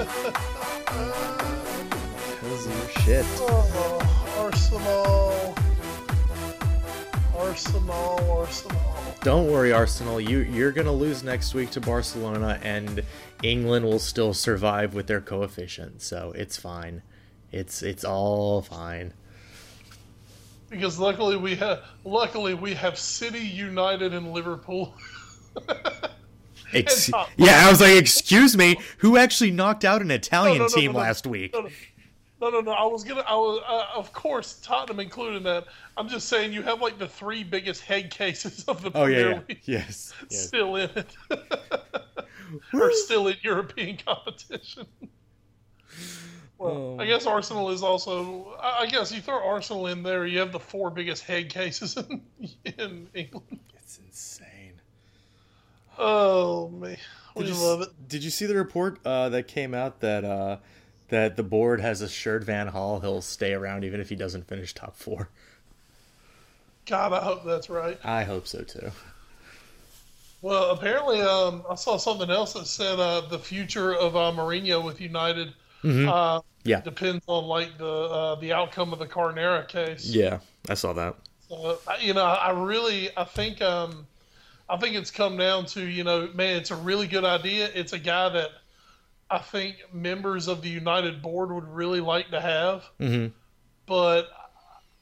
Are your shit. Oh, Arsenal. Arsenal, Arsenal. Don't worry, Arsenal. You you're gonna lose next week to Barcelona, and England will still survive with their coefficient. So it's fine. It's it's all fine. Because luckily we have luckily we have City, United, and Liverpool. Ex- yeah, I was like, excuse me, who actually knocked out an Italian No, no, team last week? No, no, no. I was gonna. I was, uh, of course, Tottenham included in that. I'm just saying you have like the three biggest head cases of the Oh yeah, Premier yeah. League yes, yes. still in it, or still in European competition. Well, Oh. I guess Arsenal is also. I I guess you throw Arsenal in there, you have the four biggest head cases in, in England. It's insane. Oh man, we Did you, love it. Did you see the report uh, that came out that uh, that the board has assured Van Gaal he'll stay around even if he doesn't finish top four? God, I hope that's right. I hope so too. Well, apparently, um, I saw something else that said uh, the future of uh, Mourinho with United uh, Mm-hmm. Yeah. depends on like the uh, the outcome of the Carneiro case. Yeah, I saw that. So, you know, I really, I think, um, I think it's come down to, you know, man, it's a really good idea. It's a guy that I think members of the United board would really like to have. hmm But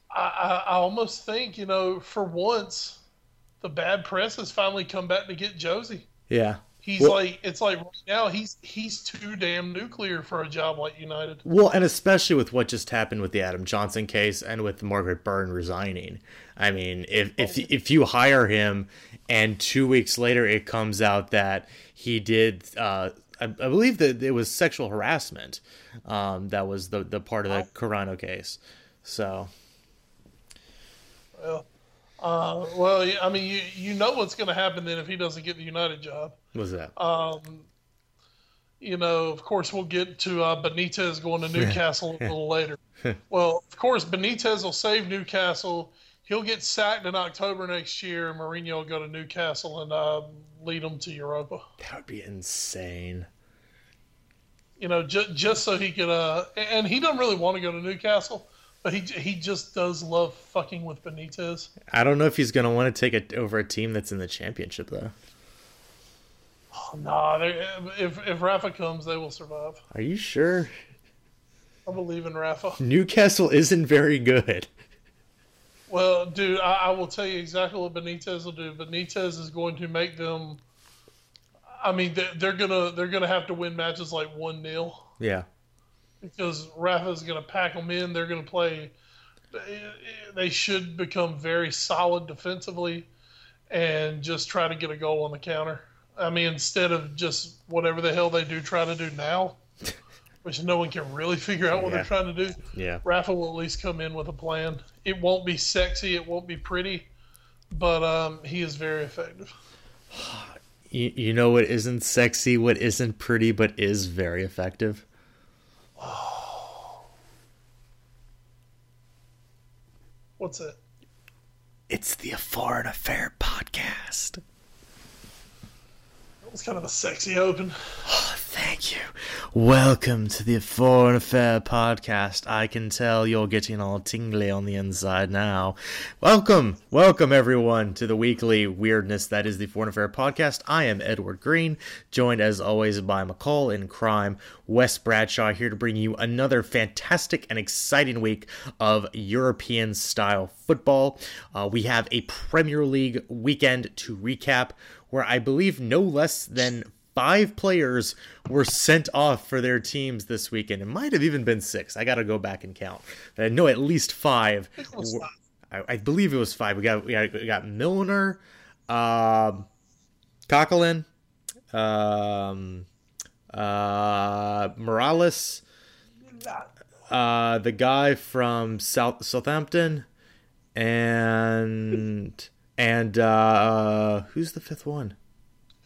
I, I, I almost think, you know, for once, the bad press has finally come back to get Josie. Yeah. He's Well- like, it's like right now he's he's too damn nuclear for a job like United. Well, and especially with what just happened with the Adam Johnson case and with Margaret Byrne resigning. I mean, if if if you hire him and two weeks later it comes out that he did, uh, I, I believe that it was sexual harassment. Um, that was the the part of the Carneiro case. So Well, uh, well, I mean, you you know what's going to happen then if he doesn't get the United job. What was that? Um, you know, of course, we'll get to uh, Benitez going to Newcastle a little later. well, of course, Benitez will save Newcastle. He'll get sacked in October next year, and Mourinho will go to Newcastle and uh, lead them to Europa. that would be insane. You know, ju- just so he could. Uh, and he doesn't really want to go to Newcastle, but he he just does love fucking with Benitez. I don't know if he's gonna want to take it over a team that's in the championship though. Oh, nah, if if Rafa comes, they will survive. Are you sure? I believe in Rafa. Newcastle isn't very good. Well, dude, I, I will tell you exactly what Benitez will do. Benitez is going to make them. I mean, they're, they're gonna they're gonna have to win matches like one 0 Yeah. because Rafa's gonna pack them in. They're gonna play. They should become very solid defensively, and just try to get a goal on the counter. I mean, instead of just whatever the hell they do try to do now, which no one can really figure out what Yeah. they're trying to do. Yeah. Rafa will at least come in with a plan. It won't be sexy, it won't be pretty, but um, he is very effective. You, you know what isn't sexy, what isn't pretty, but is very effective? What's it? It's the Foreign Affair podcast. Was kind of a sexy open. Thank Thank you. Welcome to the Foreign Affair podcast. I can tell you're getting all tingly on the inside now. Welcome, welcome everyone to the weekly weirdness that is the Foreign Affair podcast. I am Edward Greene, joined as always by McCall in crime, Wes Bradshaw, here to bring you another fantastic and exciting week of European style football. Uh, we have a Premier League weekend to recap where I believe no less than five players were sent off for their teams this weekend. It might have even been six. I got to go back and count. But I know at least five. I, I, believe it was five. We got we got, we got Milner, um, um, uh, Morales, uh, the guy from South Southampton, and and uh, who's the fifth one?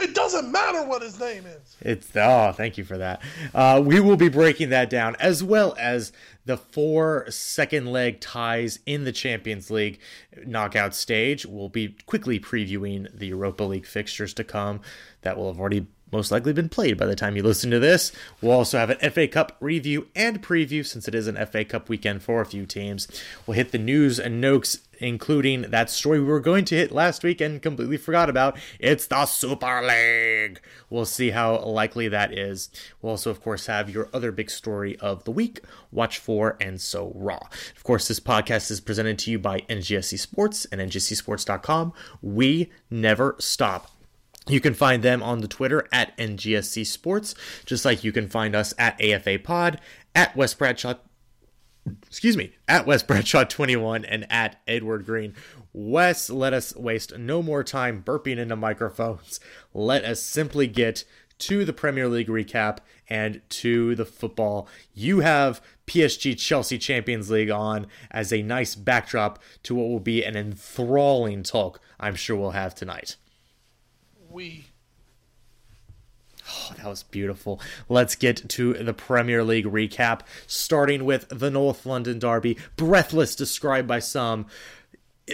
It doesn't matter what his name is. It's oh, thank you for that. Uh, we will be breaking that down as well as the four second leg ties in the Champions League knockout stage. We'll be quickly previewing the Europa League fixtures to come that will have already most likely been played by the time you listen to this. We'll also have an FA Cup review and preview since it is an FA Cup weekend for a few teams. We'll hit the news and notes, including that story we were going to hit last week and completely forgot about. It's the Super League. We'll see how likely that is. We'll also, of course, have your other big story of the week, Watch For, and So Raw. Of course, this podcast is presented to you by NGSC Sports and NGSCSports.com. We never stop. You can find them on the Twitter at NGSC Sports, just like you can find us at AFA Pod, at Wes Bradshaw, excuse me, at Wes Bradshaw 21, and at Edward Greene. Wes, let us waste no more time burping into microphones. Let us simply get to the Premier League recap and to the football. You have PSG Chelsea Champions League on as a nice backdrop to what will be an enthralling talk I'm sure we'll have tonight we. Oh, that was beautiful. Let's get to the Premier League recap, starting with the North London Derby. Breathless described by some,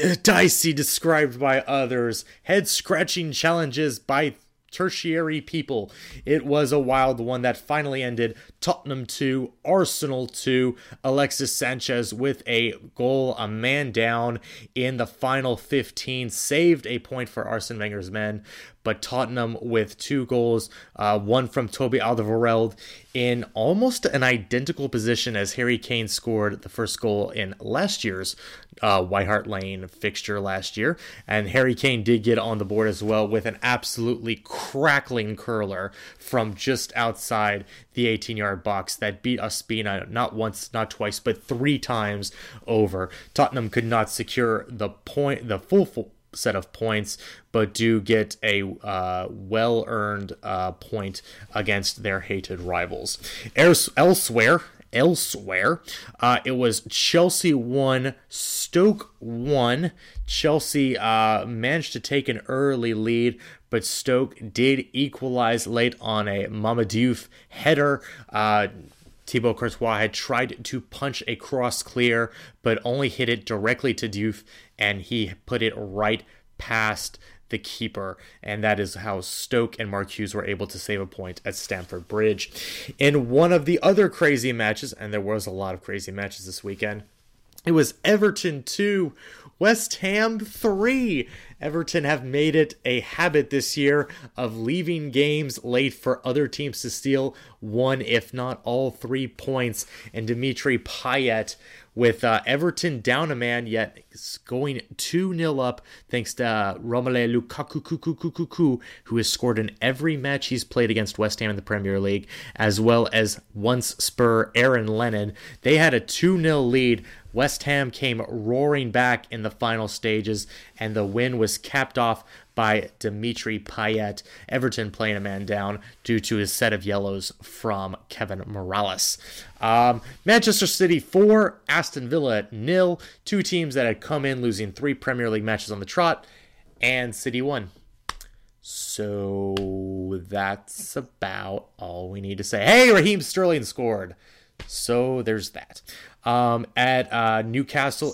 uh, dicey described by others, head scratching challenges by tertiary people. It was a wild one that finally ended Tottenham 2, Arsenal 2, Alexis Sanchez with a goal, a man down in the final 15, saved a point for Arsene Wenger's men, but Tottenham with two goals, uh, one from Toby Alderweireld in almost an identical position as Harry Kane scored the first goal in last year's uh, White Hart Lane fixture last year. And Harry Kane did get on the board as well with an absolutely crackling curler from just outside the 18 yard box that beat Ospina not once, not twice, but three times over. Tottenham could not secure the point, the full, full set of points, but do get a uh, well earned uh, point against their hated rivals. Elsewhere, elsewhere. Uh, it was Chelsea 1, Stoke 1. Chelsea uh, managed to take an early lead, but Stoke did equalize late on a Mama Mamadou header. Thibaut Courtois had tried to punch a cross clear, but only hit it directly to Diouf, and he put it right past the keeper, and that is how Stoke and Mark Hughes were able to save a point at Stamford Bridge. In one of the other crazy matches, and there was a lot of crazy matches this weekend, it was Everton 2, West Ham 3. Everton have made it a habit this year of leaving games late for other teams to steal one, if not all three points. And Dimitri Payet with uh, Everton down a man, yet going 2 0 up thanks to uh, Romelu Lukaku, who has scored in every match he's played against West Ham in the Premier League, as well as once Spur Aaron Lennon. They had a 2 0 lead. West Ham came roaring back in the final stages, and the win was capped off by Dimitri Payet. Everton playing a man down due to his set of yellows from Kevin Morales. Um, Manchester City 4, Aston Villa nil. Two teams that had come in losing three Premier League matches on the trot, and City won. So that's about all we need to say. Hey, Raheem Sterling scored. So there's that. Um, at uh, Newcastle.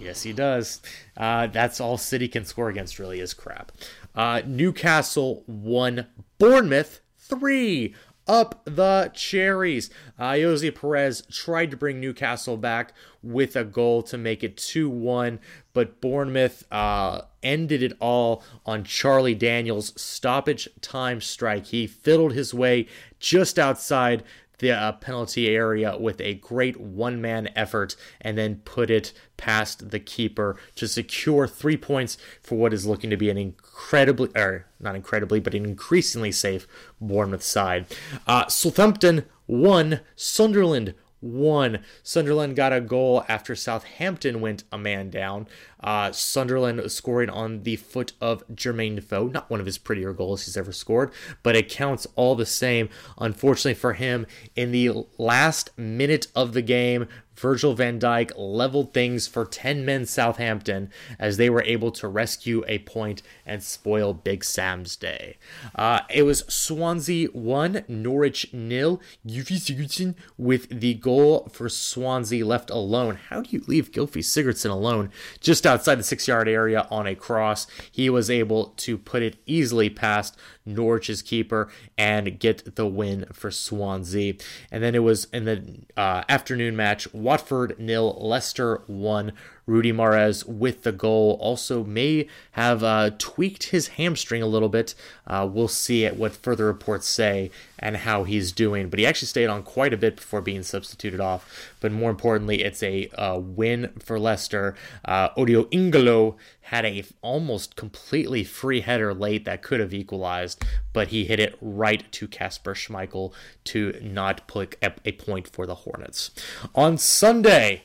Yes, he does. Uh, that's all City can score against, really, is crap. Uh, Newcastle one, Bournemouth three up the cherries. Uh, Ayoze Perez tried to bring Newcastle back with a goal to make it 2 1, but Bournemouth uh, ended it all on Charlie Daniels' stoppage time strike. He fiddled his way just outside the uh, penalty area with a great one man effort and then put it past the keeper to secure three points for what is looking to be an incredibly, or not incredibly, but an increasingly safe Bournemouth side. Uh, Southampton won, Sunderland one. Sunderland got a goal after Southampton went a man down. Uh, Sunderland scoring on the foot of Jermaine Defoe. Not one of his prettier goals he's ever scored, but it counts all the same. Unfortunately for him, in the last minute of the game, Virgil van Dijk leveled things for 10 men Southampton as they were able to rescue a point and spoil Big Sam's day. Uh, it was Swansea 1, Norwich nil. Gylfi Sigurdsson with the goal for Swansea left alone. How do you leave Gylfi Sigurdsson alone just outside the six yard area on a cross? He was able to put it easily past Norwich's keeper and get the win for Swansea. And then it was in the uh, afternoon match Watford nil, Leicester 1, Riyad Mahrez with the goal also may have uh, tweaked his hamstring a little bit. Uh, we'll see at what further reports say and how he's doing. But he actually stayed on quite a bit before being substituted off. But more importantly, it's a uh, win for Leicester. Uh, Odion Ighalo had a almost completely free header late that could have equalized, but he hit it right to Kasper Schmeichel to not put a point for the Hornets. On Sunday,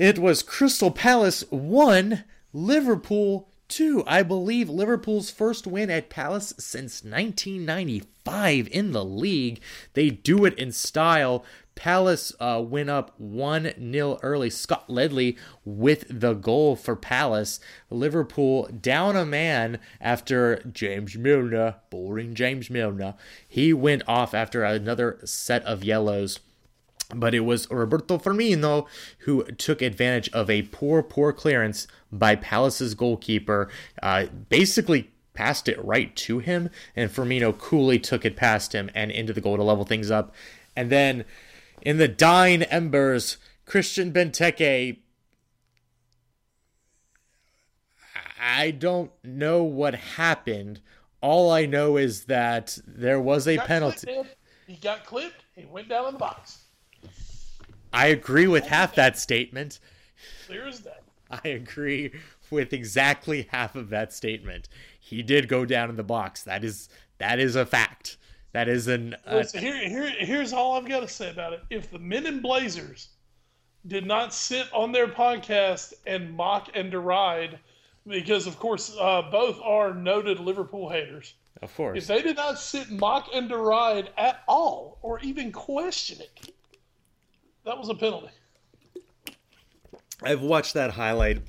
it was Crystal Palace 1, Liverpool 2. I believe Liverpool's first win at Palace since 1995 in the league. They do it in style. Palace uh, went up 1 0 early. Scott Ledley with the goal for Palace. Liverpool down a man after James Milner, boring James Milner. He went off after another set of yellows but it was Roberto Firmino who took advantage of a poor, poor clearance by Palace's goalkeeper, uh, basically passed it right to him, and Firmino coolly took it past him and into the goal to level things up. And then in the dying embers, Christian Benteke. I don't know what happened. All I know is that there was a penalty. Clipped, he got clipped. He went down in the box. I agree with half that statement. Clear as day. I agree with exactly half of that statement. He did go down in the box. That is that is a fact. That is an. Uh, Listen, here, here, here's all I've got to say about it. If the Men in Blazers did not sit on their podcast and mock and deride, because of course uh, both are noted Liverpool haters. Of course. If they did not sit mock and deride at all, or even question it, that was a penalty. I've watched that highlight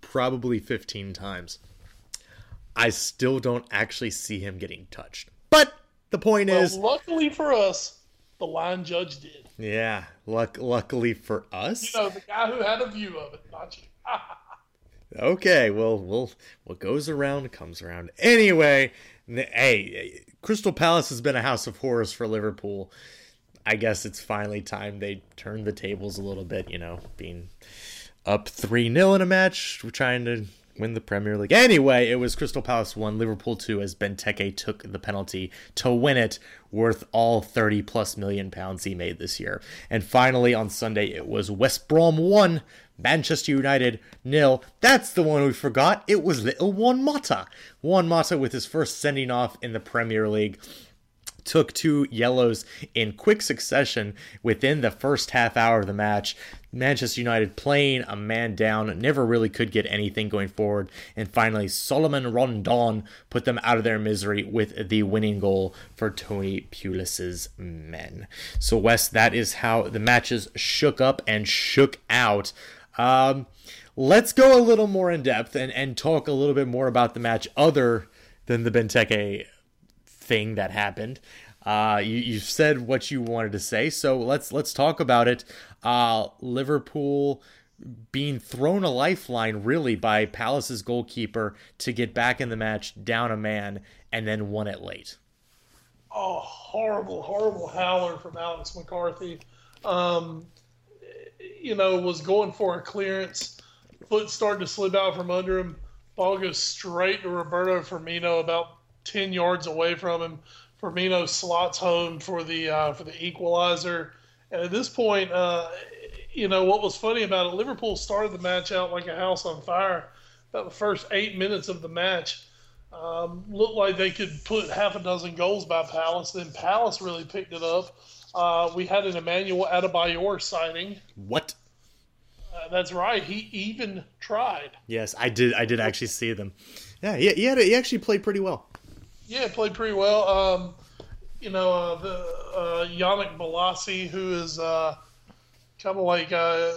probably 15 times. I still don't actually see him getting touched. But the point well, is luckily for us, the line judge did. Yeah, luck luckily for us. You know, the guy who had a view of it, not you. okay, well, well, what goes around comes around. Anyway, hey, Crystal Palace has been a house of horrors for Liverpool. I guess it's finally time they turn the tables a little bit, you know, being up 3 0 in a match, We're trying to win the Premier League. Anyway, it was Crystal Palace 1, Liverpool 2, as Benteke took the penalty to win it, worth all 30 plus million pounds he made this year. And finally, on Sunday, it was West Brom 1, Manchester United nil. That's the one we forgot. It was little Juan Mata. Juan Mata with his first sending off in the Premier League took two yellows in quick succession within the first half hour of the match. Manchester United playing a man down, never really could get anything going forward. And finally, Salomon Rondon put them out of their misery with the winning goal for Tony Pulis's men. So, Wes, that is how the matches shook up and shook out. Um, let's go a little more in depth and, and talk a little bit more about the match other than the Benteke thing that happened. Uh, you, you've said what you wanted to say, so let's let's talk about it. Uh, Liverpool being thrown a lifeline really by Palace's goalkeeper to get back in the match, down a man, and then won it late. Oh, horrible, horrible howler from Alex McCarthy. Um, you know, was going for a clearance. Foot started to slip out from under him. Ball goes straight to Roberto Firmino, about ten yards away from him. Firmino slots home for the uh, for the equalizer. And at this point, uh, you know what was funny about it? Liverpool started the match out like a house on fire. About the first eight minutes of the match, um, looked like they could put half a dozen goals by Palace. Then Palace really picked it up. Uh, we had an Emmanuel Adebayor signing. What? Uh, that's right. He even tried. Yes, I did. I did actually see them. Yeah, he, he had. A, he actually played pretty well. Yeah, played pretty well. Um, you know, uh, the uh, Yannick Bolasie, who is uh, kind of like uh,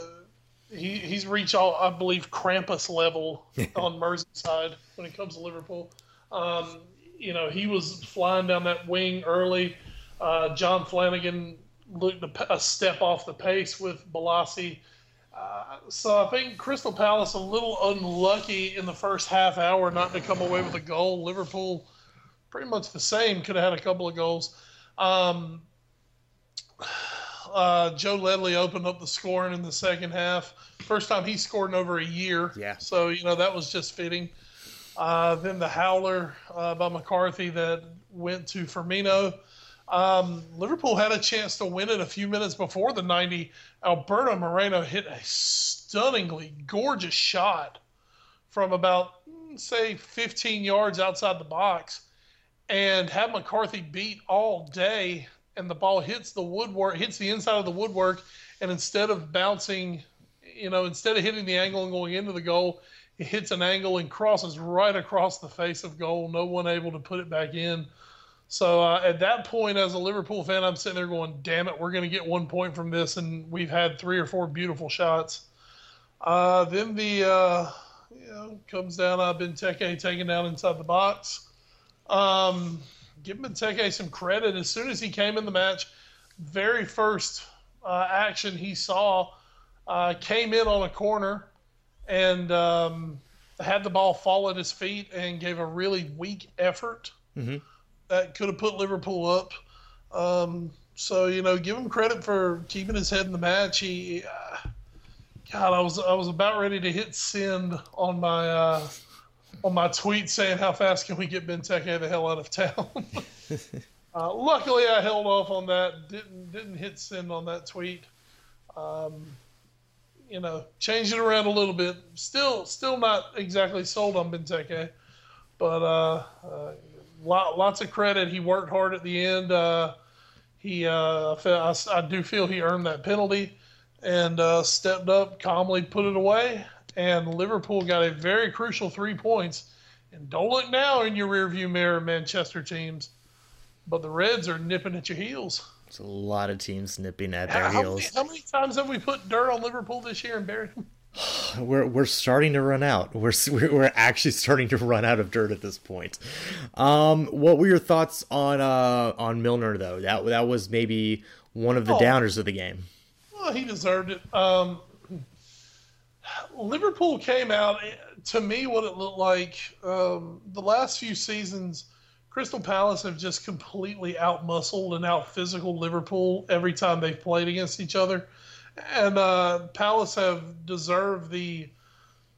he he's reached all I believe Krampus level on Merseyside when it comes to Liverpool. Um, you know, he was flying down that wing early. Uh, John Flanagan looked a, step off the pace with Bolasie. Uh, so I think Crystal Palace a little unlucky in the first half hour not to come away with a goal. Liverpool pretty much the same. Could have had a couple of goals. Um, uh, Joe Ledley opened up the scoring in the second half. First time he scored in over a year. Yeah. So you know that was just fitting. Uh, then the howler uh, by McCarthy that went to Firmino. Um, Liverpool had a chance to win it a few minutes before the 90. Alberto Moreno hit a stunningly gorgeous shot from about, say, 15 yards outside the box and have McCarthy beat all day, and the ball hits the woodwork, hits the inside of the woodwork, and instead of bouncing, you know, instead of hitting the angle and going into the goal, it hits an angle and crosses right across the face of goal. No one able to put it back in. So uh, at that point, as a Liverpool fan, I'm sitting there going, "Damn it, we're going to get one point from this," and we've had three or four beautiful shots. Uh, then the uh, you know comes down. Uh, Benteke taken down inside the box. Um, give Benteke some credit. As soon as he came in the match, very first uh, action he saw uh, came in on a corner and um, had the ball fall at his feet and gave a really weak effort mm-hmm. that could have put Liverpool up. Um, so you know, give him credit for keeping his head in the match. He, uh, God, I was I was about ready to hit send on my uh, on my tweet saying how fast can we get Benteke the hell out of town. uh, luckily, I held off on that. Didn't didn't hit send on that tweet. Um, you know, changed it around a little bit. Still, still not exactly sold on Benteke, but uh, uh, lot, lots of credit. He worked hard at the end. Uh, he, uh, I, I, do feel he earned that penalty and uh, stepped up, calmly put it away, and Liverpool got a very crucial three points. And don't look now in your rearview mirror, Manchester teams, but the Reds are nipping at your heels. It's a lot of teams nipping at their how, heels. How many, how many, times have we put dirt on Liverpool this year and buried them? We're we're starting to run out. We're we're actually starting to run out of dirt at this point. Um, what were your thoughts on uh on Milner though? That that was maybe one of the oh, downers of the game. Well, he deserved it. Um, Liverpool came out to me what it looked like um, the last few seasons. Crystal Palace have just completely outmuscled and out physical Liverpool every time they've played against each other, and uh, Palace have deserved the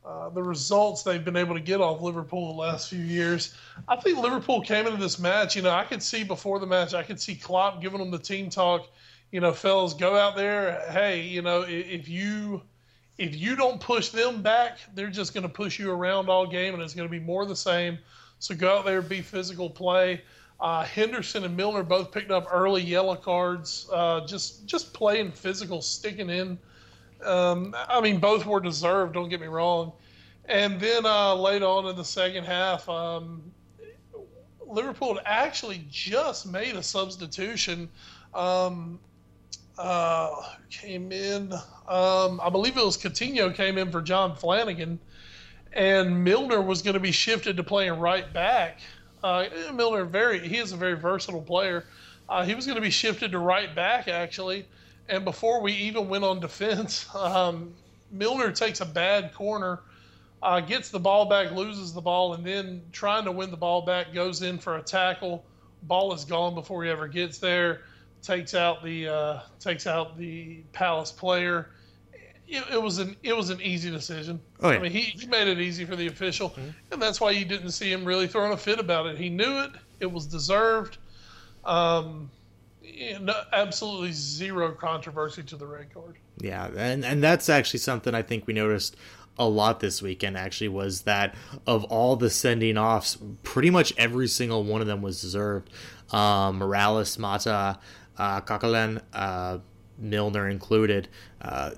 uh, the results they've been able to get off Liverpool the last few years. I think Liverpool came into this match. You know, I could see before the match, I could see Klopp giving them the team talk. You know, fellas, go out there. Hey, you know, if you if you don't push them back, they're just going to push you around all game, and it's going to be more the same. So go out there, be physical, play. Uh, Henderson and Milner both picked up early yellow cards. Uh, just just playing physical, sticking in. Um, I mean, both were deserved. Don't get me wrong. And then uh, late on in the second half, um, Liverpool had actually just made a substitution. Um, uh, came in. Um, I believe it was Coutinho came in for John Flanagan, and Milner was going to be shifted to playing right back. Uh, Milner very he is a very versatile player. Uh, he was going to be shifted to right back actually, and before we even went on defense, um, Milner takes a bad corner, uh, gets the ball back, loses the ball, and then trying to win the ball back goes in for a tackle ball is gone before he ever gets there. Takes out the uh, takes out the Palace player. It, it, was an it was an easy decision. Oh, yeah. I mean, he, he made it easy for the official, mm-hmm. and that's why you didn't see him really throwing a fit about it. He knew it. It was deserved. Um, no, absolutely zero controversy to the red card. Yeah, and and that's actually something I think we noticed a lot this weekend actually was that of all the sending offs, pretty much every single one of them was deserved. Um, Morales, Mata, uh, uh, Milner included. Uh,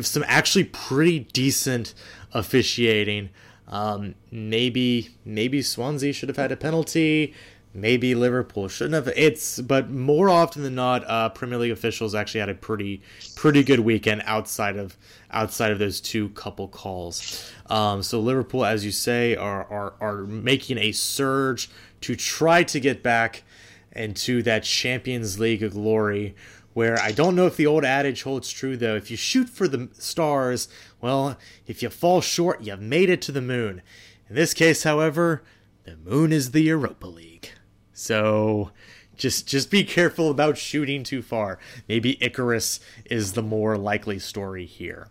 some actually pretty decent officiating. Um, maybe maybe Swansea should have had a penalty maybe Liverpool shouldn't have. It's but more often than not, uh, Premier League officials actually had a pretty pretty good weekend outside of outside of those two couple calls. Um, so Liverpool, as you say, are, are are making a surge to try to get back into that Champions League of glory. Where I don't know if the old adage holds true though. If you shoot for the stars, well, if you fall short, you've made it to the moon. In this case, however, the moon is the Europa League. So just just be careful about shooting too far. Maybe Icarus is the more likely story here.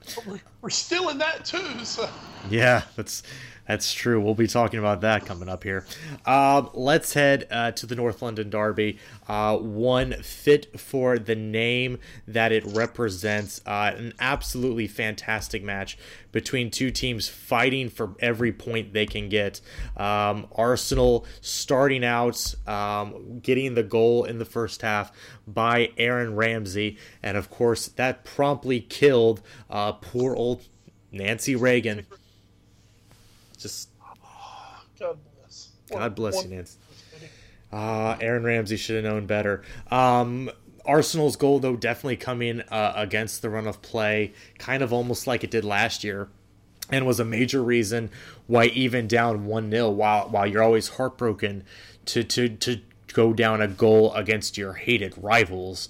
We're still in that too. So. Yeah, that's that's true. We'll be talking about that coming up here. Um, let's head uh, to the North London Derby. Uh, one fit for the name that it represents. Uh, an absolutely fantastic match between two teams fighting for every point they can get. Um, Arsenal starting out, um, getting the goal in the first half by Aaron Ramsey. And of course, that promptly killed uh, poor old Nancy Reagan just God bless. God bless you, Nance. Uh, Aaron Ramsey should have known better. Um, Arsenal's goal, though, definitely coming uh, against the run of play, kind of almost like it did last year, and was a major reason why even down one 0 while while you're always heartbroken to to to go down a goal against your hated rivals.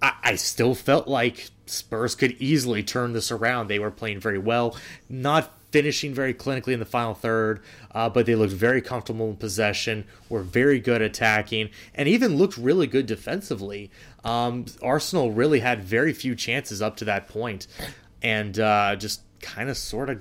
I, I still felt like Spurs could easily turn this around. They were playing very well, not finishing very clinically in the final third, uh, but they looked very comfortable in possession, were very good attacking, and even looked really good defensively. Um, Arsenal really had very few chances up to that point, and uh, just kind of sort of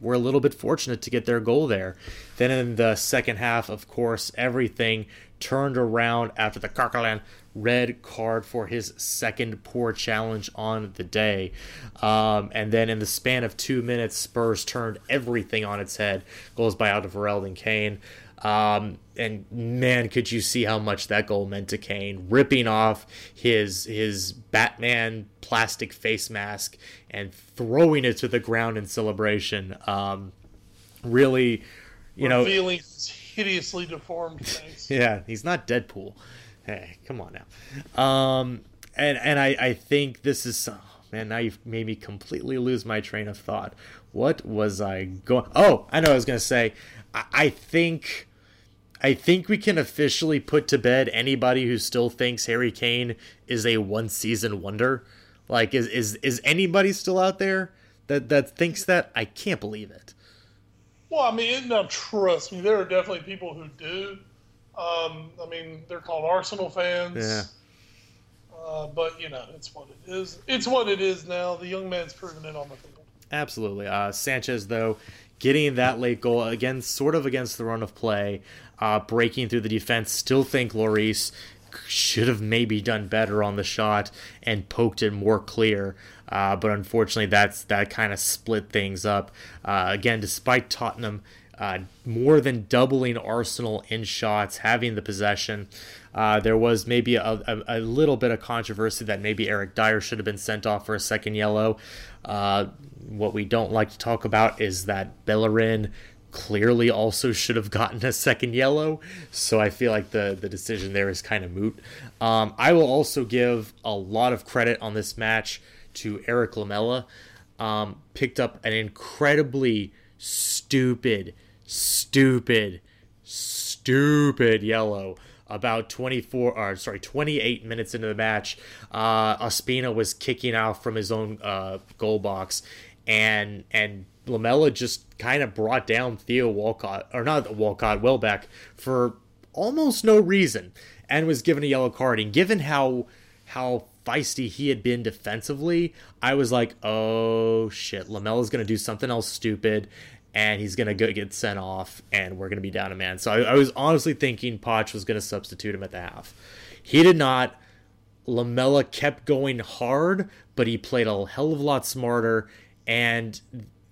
were a little bit fortunate to get their goal there. Then in the second half, of course, everything turned around after the Coquelin red card for his second poor challenge on the day. Um, and then in the span of two minutes, Spurs turned everything on its head. Goals by Alderweireld and Kane. Um, and man, could you see how much that goal meant to Kane, ripping off his his Batman plastic face mask and throwing it to the ground in celebration. Um, really, you know, revealing his hideously deformed face. yeah, he's not Deadpool. Hey, come on now. Um, and and I I think this is oh, man. Now you've made me completely lose my train of thought. What was I going? Oh, I know. I was gonna say. I, I think. I think we can officially put to bed anybody who still thinks Harry Kane is a one season wonder. Like, is is is anybody still out there that that thinks that? I can't believe it. Well, I mean, now trust me, there are definitely people who do. Um, I mean, they're called Arsenal fans. Yeah. Uh, but you know, it's what it is. It's what it is now. The young man's proven it on the field. Absolutely. Uh, Sanchez, though, getting that late goal again, sort of against the run of play, uh, breaking through the defense. Still think Lloris should have maybe done better on the shot and poked it more clear. Uh, but unfortunately, that's that kind of split things up. Uh, again, despite Tottenham uh, more than doubling Arsenal in shots, having the possession. Uh, there was maybe a, a, a, little bit of controversy that maybe Eric Dier should have been sent off for a second yellow. Uh, what we don't like to talk about is that Bellerin clearly also should have gotten a second yellow. So I feel like the, the decision there is kind of moot. Um, I will also give a lot of credit on this match to Eric Lamela. Um, picked up an incredibly stupid, stupid, stupid yellow about 24 or sorry 28 minutes into the match uh Ospina was kicking out from his own uh goal box and and Lamela just kind of brought down Theo Walcott or not Walcott Welbeck for almost no reason and was given a yellow card. And given how how feisty he had been defensively, I was like, oh shit, Lamela's going to do something else stupid and he's to go get sent off and we're to be down a man. So I, I was honestly thinking Poch was to substitute him at the half. He did not. Lamela kept going hard, but he played a hell of a lot smarter and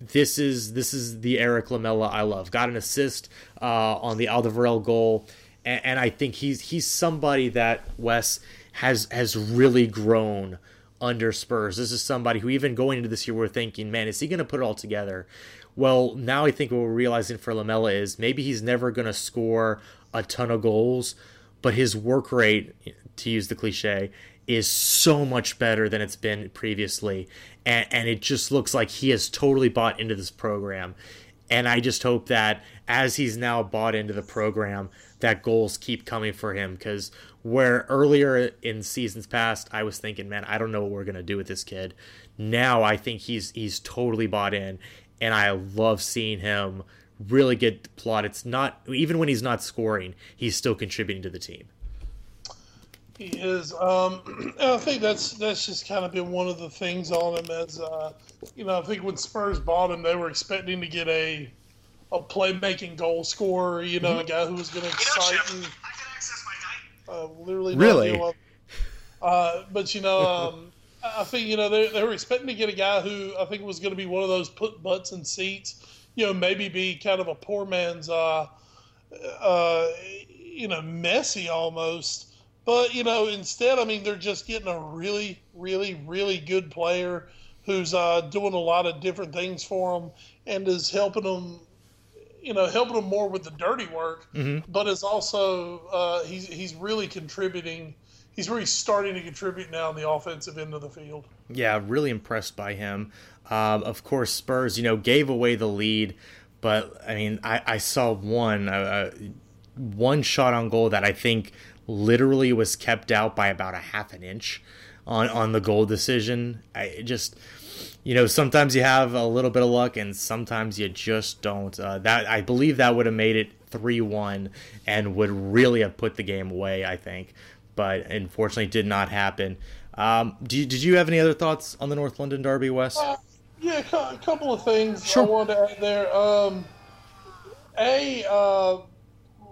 this is this is the Eric Lamela I love. Got an assist uh, on the Alderweireld goal, and, and I think he's he's somebody that Wes has has really grown under Spurs. This is somebody who even going into this year we're thinking, man, is he going to put it all together? Well, now I think what we're realizing for Lamela is maybe he's never going to score a ton of goals, but his work rate, to use the cliche, is so much better than it's been previously. And, and it just looks like he has totally bought into this program. And I just hope that as he's now bought into the program, that goals keep coming for him. Because where earlier in seasons past, I was thinking, man, I don't know what we're gonna do with this kid. Now I think he's he's totally bought in, and I love seeing him really get plot. It's not even when he's not scoring, he's still contributing to the team. He is. Um, I think that's that's just kind of been one of the things on him as uh, you know. I think when Spurs bought him, they were expecting to get a a playmaking goal scorer. You know, mm-hmm. a guy who was going to excite You know, Jeff, and uh, literally really. Uh, but you know, um, I think you know they, they were expecting to get a guy who I think was going to be one of those put butts in seats. You know, maybe be kind of a poor man's, uh, uh, you know, Messi almost. But you know, instead, I mean, they're just getting a really, really, really good player who's uh, doing a lot of different things for them and is helping them. You know, helping them more with the dirty work, mm-hmm. but is also uh, he's he's really contributing he's really starting to contribute now on the offensive end of the field. Yeah, really impressed by him. Um, of course, Spurs, you know, gave away the lead, but I mean, I, I saw one uh, uh one shot on goal that I think literally was kept out by about a half an inch on on the goal decision. I just you know sometimes you have a little bit of luck and sometimes you just don't. Uh, that I believe that would have made it three one and would really have put the game away. I think, but unfortunately did not happen. Um, you, did you have any other thoughts on the North London Derby, Wes? Uh, yeah, a couple of things sure. I wanted to add there. Um, a uh,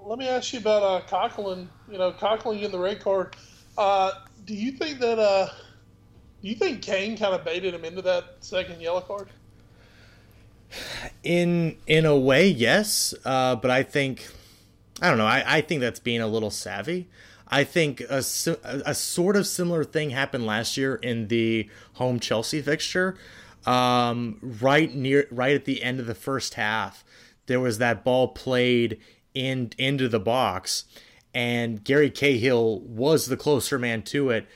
let me ask you about uh. You know, Coquelin in the red card. Uh, do you think that? Uh, do you think Kane kind of baited him into that second yellow card? In in a way, yes. Uh, but I think I don't know. I, I think that's being a little savvy. I think a, a sort of similar thing happened last year in the home Chelsea fixture. Um, right near, right at the end of the first half, there was that ball played in into the box, and Gary Cahill was the closer man to it,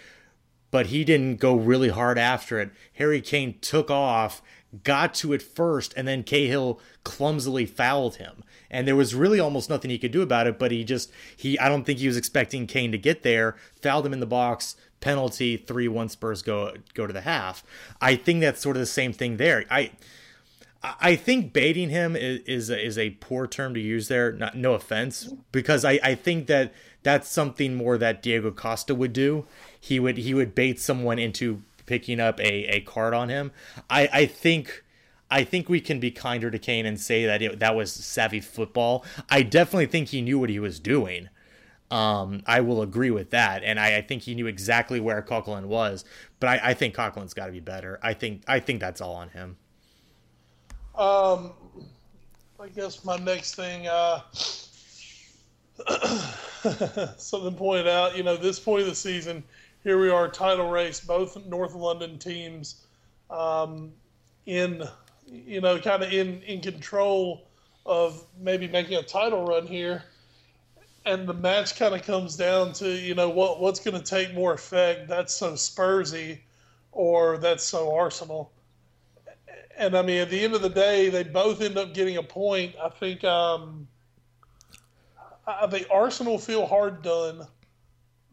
but he didn't go really hard after it. Harry Kane took off, got to it first, and then Cahill clumsily fouled him. And there was really almost nothing he could do about it, but he just he I don't think he was expecting Kane to get there, fouled him in the box, penalty, three one Spurs go go to the half. I think that's sort of the same thing there. I I think baiting him is is a, is a poor term to use there. Not, no offense, because I, I think that that's something more that Diego Costa would do. He would he would bait someone into picking up a, a card on him. I, I think I think we can be kinder to Kane and say that it, that was savvy football. I definitely think he knew what he was doing. Um, I will agree with that, and I, I, think he knew exactly where Coquelin was. But I, I think Coquelin's got to be better. I think I think that's all on him. Um, I guess my next thing, uh, something pointed out, you know, this point of the season, here we are, title race, both North London teams um, in, you know, kind of in, in control of maybe making a title run here. And the match kind of comes down to, you know, what what's going to take more effect. That's so Spursy or that's so Arsenal and I mean, at the end of the day, they both end up getting a point. I think um, I think Arsenal feel hard done,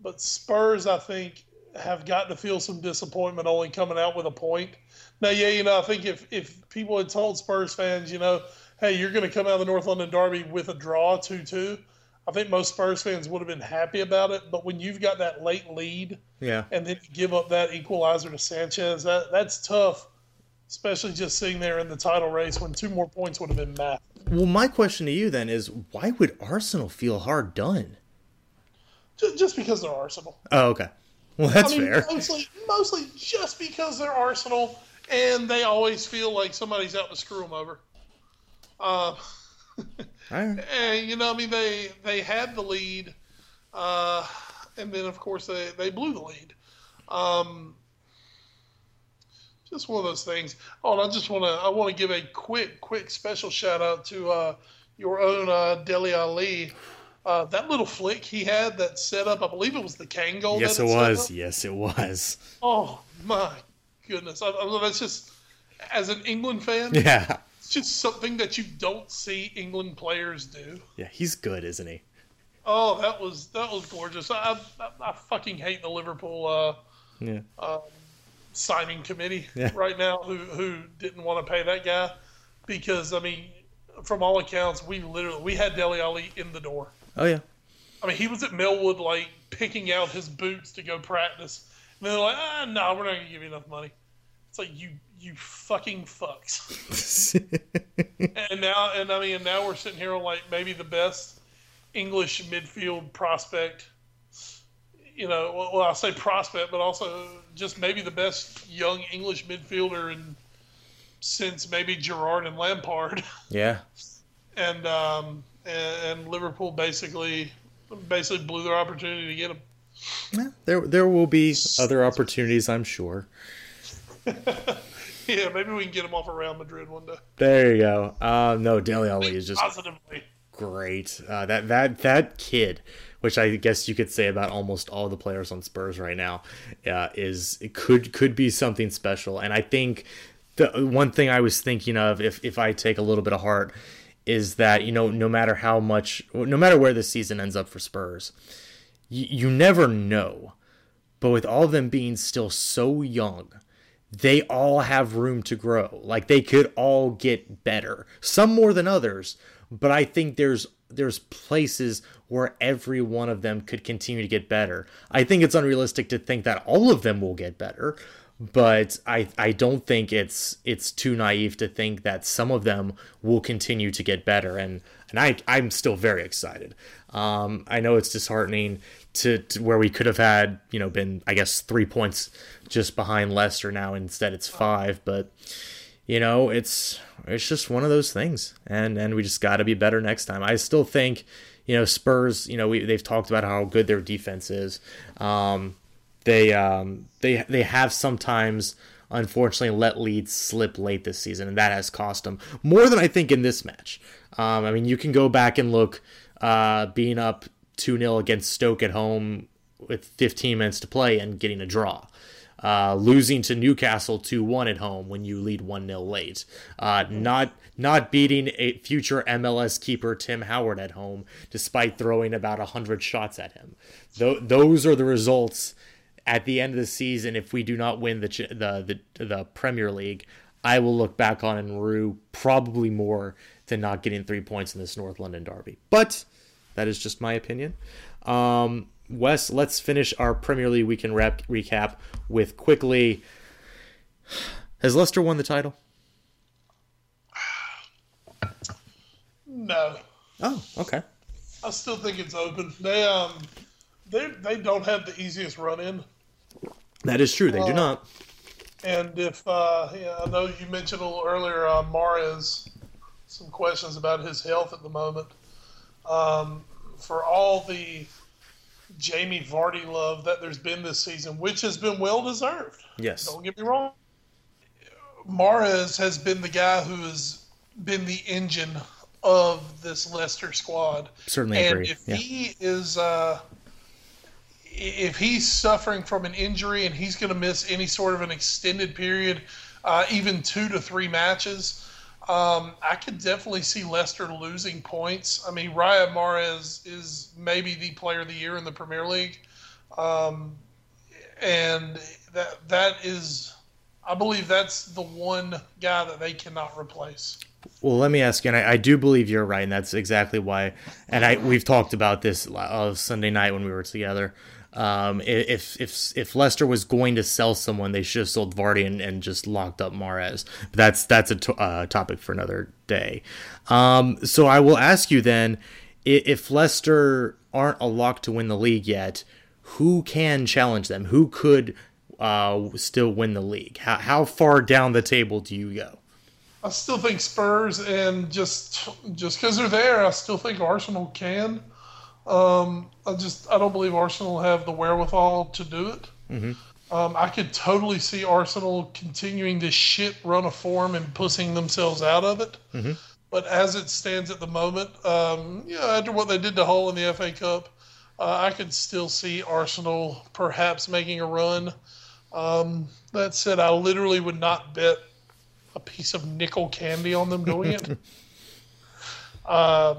but Spurs, I think, have got to feel some disappointment only coming out with a point. Now, yeah, you know, I think if if people had told Spurs fans, you know, hey, you're going to come out of the North London Derby with a draw, two two, I think most Spurs fans would have been happy about it. But when you've got that late lead, yeah, and then give up that equalizer to Sanchez, that that's tough. Especially just sitting there in the title race when two more points would have been massive. Well, my question to you then is, why would Arsenal feel hard done? Just, just because they're Arsenal. Oh, okay. Well, that's I mean, fair. Mostly, mostly just because they're Arsenal, and they always feel like somebody's out to screw them over. Uh, Right. and you know, I mean, they they had the lead, uh, and then of course they they blew the lead. Um, just one of those things. Oh, and I just want to I want to give a quick quick special shout out to uh, your own uh, Dele Alli. Uh, that little flick he had that set up, I believe it was the Kane goal. Yes, it was. Yes, it was. Oh my goodness! I, I, that's just as an England fan, Yeah. it's just something that you don't see England players do. Yeah, he's good, isn't he? Oh, that was that was gorgeous. I I, I fucking hate the Liverpool uh, Yeah. signing committee Yeah. right now who who didn't want to pay that guy because I mean, from all accounts, we literally we had Dele Alli in the door. Oh yeah. I mean, he was at Melwood like picking out his boots to go practice, and they're like, ah, no, we're not gonna give you enough money. It's like you you fucking fucks. and now and I mean, now we're sitting here on like maybe the best English midfield prospect. You know, well, well, I'll say prospect, but also just maybe the best young English midfielder in since maybe Gerrard and Lampard, yeah. and um, and, and Liverpool basically basically blew their opportunity to get him. Yeah, There, there will be other opportunities, I'm sure. Yeah, maybe we can get him off of Real Madrid one day. There you go. Uh, no, Dele Alli is just Positively. great. Uh, that that that kid, which I guess you could say about almost all the players on Spurs right now, uh, is it could could be something special. And I think the one thing I was thinking of, if if I take a little bit of heart, is that you know no matter how much, no matter where the season ends up for Spurs, you, you never know. But with all of them being still so young, they all have room to grow. Like they could all get better. Some more than others, but I think there's there's places where every one of them could continue to get better. I think it's unrealistic to think that all of them will get better, but I I don't think it's it's too naive to think that some of them will continue to get better and and I I'm still very excited. Um, I know it's disheartening to, to where we could have had you know been I guess three points just behind Leicester now instead it's five, but you know it's it's just one of those things and and we just got to be better next time. I still think you know Spurs you know we, they've talked about how good their defense is. Um, they um, they they have sometimes unfortunately let leads slip late this season, and that has cost them more than I think in this match. Um, I mean, you can go back and look, uh, being up two 0 against Stoke at home with 15 minutes to play and getting a draw. Uh, losing to Newcastle 2-1 at home when you lead 1-0 late. Uh, not not beating a future MLS keeper Tim Howard at home despite throwing about 100 shots at him. Th- those are the results at the end of the season if we do not win the ch- the the, the Premier League. I will look back on and rue probably more than not getting 3 points in this North London derby. But that is just my opinion. Um, Wes, let's finish our Premier League weekend rep- recap with quickly. Has Leicester won the title? No, Oh, okay. I still think it's open. They um, they they don't have the easiest run in. That is true. They do not. And if uh, yeah, I know you mentioned a little earlier, uh, Mahrez, some questions about his health at the moment. Um, for all the Jamie Vardy love that there's been this season, which has been well deserved. Yes. Don't get me wrong. Mahrez has been the guy who has been the engine of this Leicester squad. Certainly and agree. if Yeah. he is, uh, if he's suffering from an injury and he's going to miss any sort of an extended period, uh, even two to three matches, um, I could definitely see Leicester losing points. I mean, Riyad Mahrez is maybe the player of the year in the Premier League, um, and that that is, I believe that's the one guy that they cannot replace. Well, let me ask you, and I, I, do believe you're right, and that's exactly why. And I we've talked about this uh, Sunday night when we were together. Um, if if if Leicester was going to sell someone, they should have sold Vardy and, and just locked up Mahrez. But that's that's a to, uh, topic for another day. Um, so I will ask you then, if Leicester aren't a lock to win the league yet, who can challenge them? Who could uh, still win the league? How how far down the table do you go? I still think Spurs, and just just because they're there, I still think Arsenal can. Um, I just I don't believe Arsenal have the wherewithal to do it. Mm-hmm. Um, I could totally see Arsenal continuing this shit run of form and pushing themselves out of it. Mm-hmm. But as it stands at the moment, um, yeah, after what they did to Hull in the FA Cup, uh, I could still see Arsenal perhaps making a run. Um, that said, I literally would not bet a piece of nickel candy on them doing it. uh,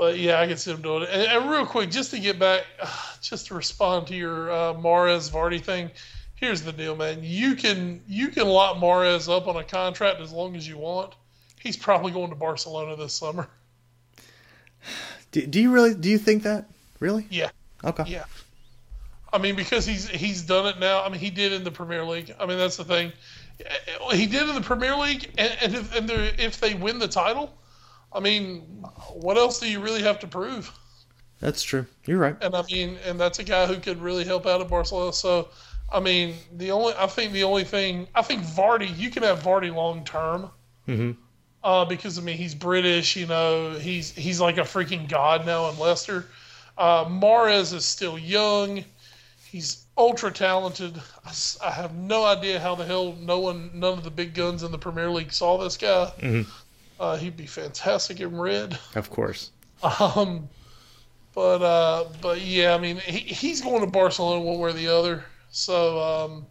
but yeah, I can see them doing it. And, and, real quick, just to get back, just to respond to your uh, Mahrez Vardy thing. Here's the deal, man. You can you can lock Mahrez up on a contract as long as you want. He's probably going to Barcelona this summer. Do, do you really? Do you think that? Really? Yeah. Okay. Yeah. I mean, because he's he's done it now. I mean, he did in the Premier League. I mean, that's the thing. He did in the Premier League, and, and if, and if they win the title, I mean, what else do you really have to prove? That's true. You're right. And I mean, and that's a guy who could really help out at Barcelona. So, I mean, the only I think the only thing I think Vardy, you can have Vardy long term. Mm-hmm. Uh, because I mean, he's British. You know, he's he's like a freaking god now in Leicester. Uh, Mahrez is still young. He's ultra talented. I, I, have no idea how the hell no one, none of the big guns in the Premier League saw this guy. Mm-hmm. Uh, he'd be fantastic in red. Of course. Um, but uh, but yeah, I mean, he, he's going to Barcelona one way or the other. So um,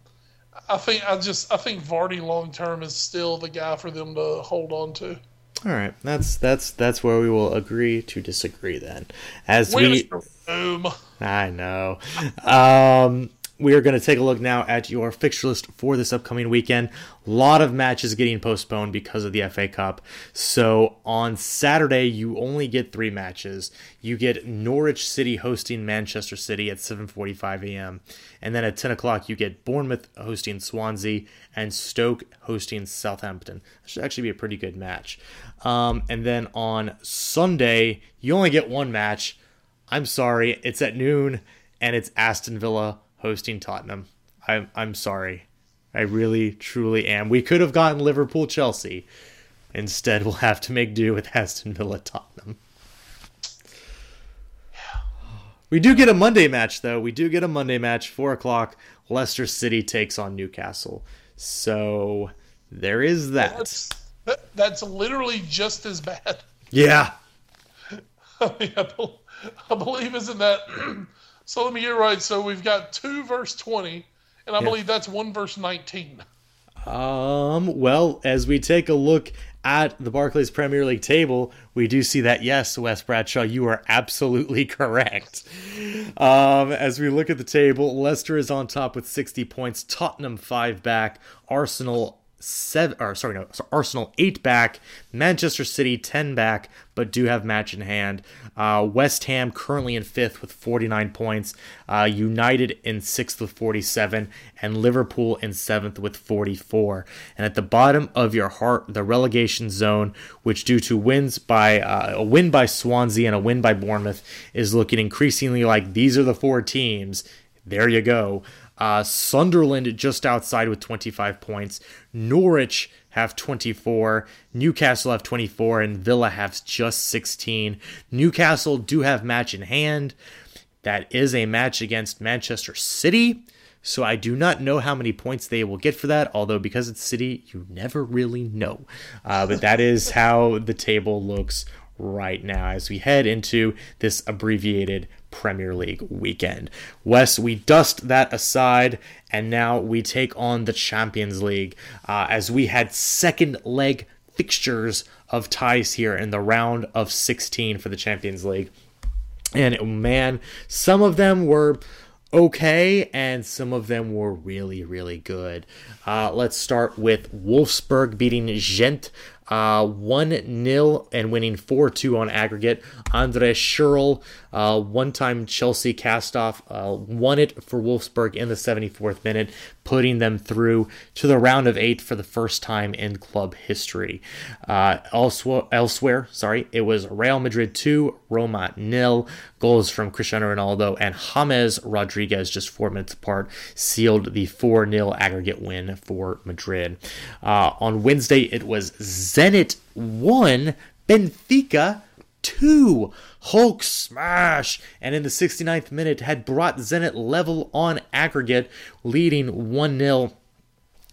I think I just I think Vardy long term is still the guy for them to hold on to. All right, that's that's that's where we will agree to disagree then. As we, boom. I know. Um, we are going to take a look now at your fixture list for this upcoming weekend. A lot of matches getting postponed because of the FA Cup. So on Saturday, you only get three matches. You get Norwich City hosting Manchester City at 7:45 a.m., and then at 10 o'clock you get Bournemouth hosting Swansea and Stoke hosting Southampton. That should actually be a pretty good match. Um, and then on Sunday, you only get one match. I'm sorry, it's at noon, and it's Aston Villa hosting Tottenham. I'm I'm sorry. I really truly am. We could have gotten Liverpool Chelsea. Instead, we'll have to make do with Aston Villa Tottenham. We do get a Monday match though. We do get a Monday match, four o'clock. Leicester City takes on Newcastle. So there is that. That's, that, that's literally just as bad. Yeah. I, mean, I, I believe isn't that so let me get right. So we've got two verse twenty, and I yeah. believe that's one verse nineteen. Um. Well, as we take a look at the Barclays Premier League table, we do see that yes, Wes Bradshaw, you are absolutely correct. Um, as we look at the table, Leicester is on top with 60 points, Tottenham five back, Arsenal seven or sorry no Arsenal eight back, Manchester City ten back, but do have match in hand. Uh, West Ham currently in fifth with 49 points, uh, United in sixth with 47, and Liverpool in seventh with 44. And at the bottom of your heart, the relegation zone, which due to wins by uh, a win by Swansea and a win by Bournemouth, is looking increasingly like these are the four teams. There you go. Uh, Sunderland just outside with 25 points. Norwich have 24. Newcastle have 24. And Villa has just 16. Newcastle do have match in hand. That is a match against Manchester City. So I do not know how many points they will get for that, although because it's City, you never really know. Uh, but that is how the table looks right now as we head into this abbreviated Premier League weekend. Wes, we dust that aside, and now we take on the Champions League uh, as we had second leg fixtures of ties here in the round of 16 for the Champions League. And man, some of them were okay, and some of them were really, really good. Uh, let's start with Wolfsburg beating Gent uh, 1 0 and winning 4 2 on aggregate. Andre Schürrle, uh, one time Chelsea cast off, uh, won it for Wolfsburg in the 74th minute, putting them through to the round of eight for the first time in club history. Uh, elsewhere, elsewhere, sorry, it was Real Madrid 2, Roma nil. Goals from Cristiano Ronaldo and James Rodriguez, just four minutes apart, sealed the 4 0 aggregate win for Madrid. Uh, on Wednesday, it was Zenit 1, Benfica 2. Hulk smash! And in the 69th minute, had brought Zenit level on aggregate, leading 1 0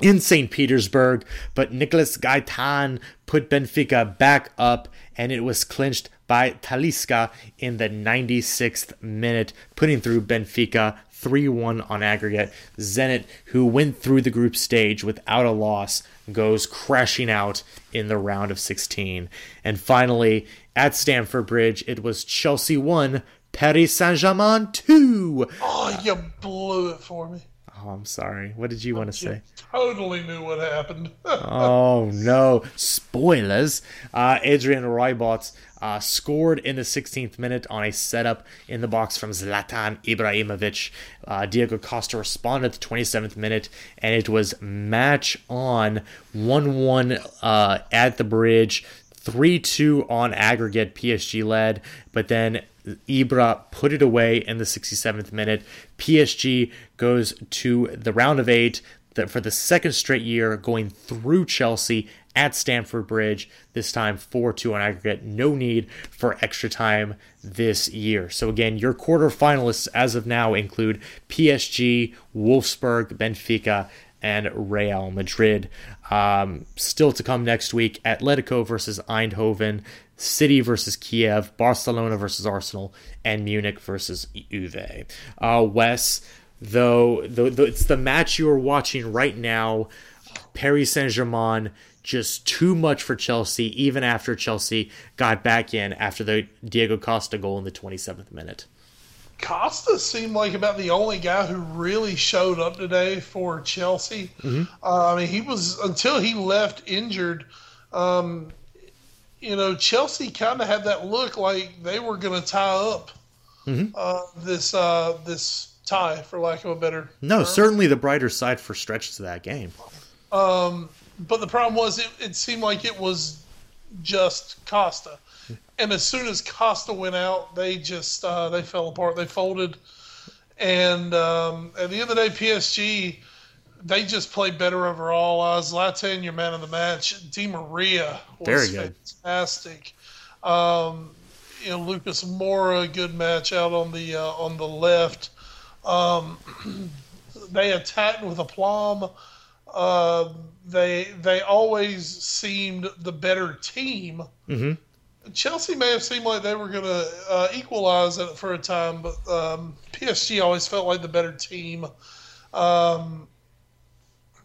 in St. Petersburg. But Nicolas Gaitan put Benfica back up, and it was clinched by Talisca in the 96th minute, putting through Benfica 3 1 on aggregate. Zenit, who went through the group stage without a loss, goes crashing out in the round of 16. And finally, at Stamford Bridge, it was Chelsea 1, Paris Saint Germain 2. Oh, you blew it for me. Oh, I'm sorry. What did you want to say? Totally knew what happened. oh no! Spoilers. Uh, Adrien Rabiot uh, scored in the 16th minute on a setup in the box from Zlatan Ibrahimovic. Uh, Diego Costa responded at the 27th minute, and it was match on 1 1 uh, at the bridge. 3 2 on aggregate, PSG led, but then Ibra put it away in the 67th minute. PSG goes to the round of eight for the second straight year, going through Chelsea at Stamford Bridge, this time 4 2 on aggregate. No need for extra time this year. So, again, your quarterfinalists as of now include PSG, Wolfsburg, Benfica, and Real Madrid. Um, still to come next week Atletico versus Eindhoven, City versus Kiev, Barcelona versus Arsenal, and Munich versus Juve. Uh, Wes, though, though, though it's the match you are watching right now, Paris Saint Germain just too much for Chelsea, even after Chelsea got back in after the Diego Costa goal in the 27th minute. Costa seemed like about the only guy who really showed up today for Chelsea. Mm-hmm. Uh, I mean, he was until he left injured. Um, you know, Chelsea kind of had that look like they were going to tie up mm-hmm. uh, this uh, this tie, for lack of a better. No, term. certainly the brighter side for stretch to that game. Um, but the problem was, it, it seemed like it was just Costa, and as soon as Costa went out, they just uh, they fell apart. They folded, and um, at the end of the day, PSG they just played better overall. Uh, Zlatan, your man of the match. Di Maria was fantastic. Um, you know, Lucas Moura, good match out on the uh, on the left. Um, they attacked with aplomb. Uh, they they always seemed the better team. Mm-hmm. Chelsea may have seemed like they were going to uh, equalize it for a time, but um, PSG always felt like the better team. Um,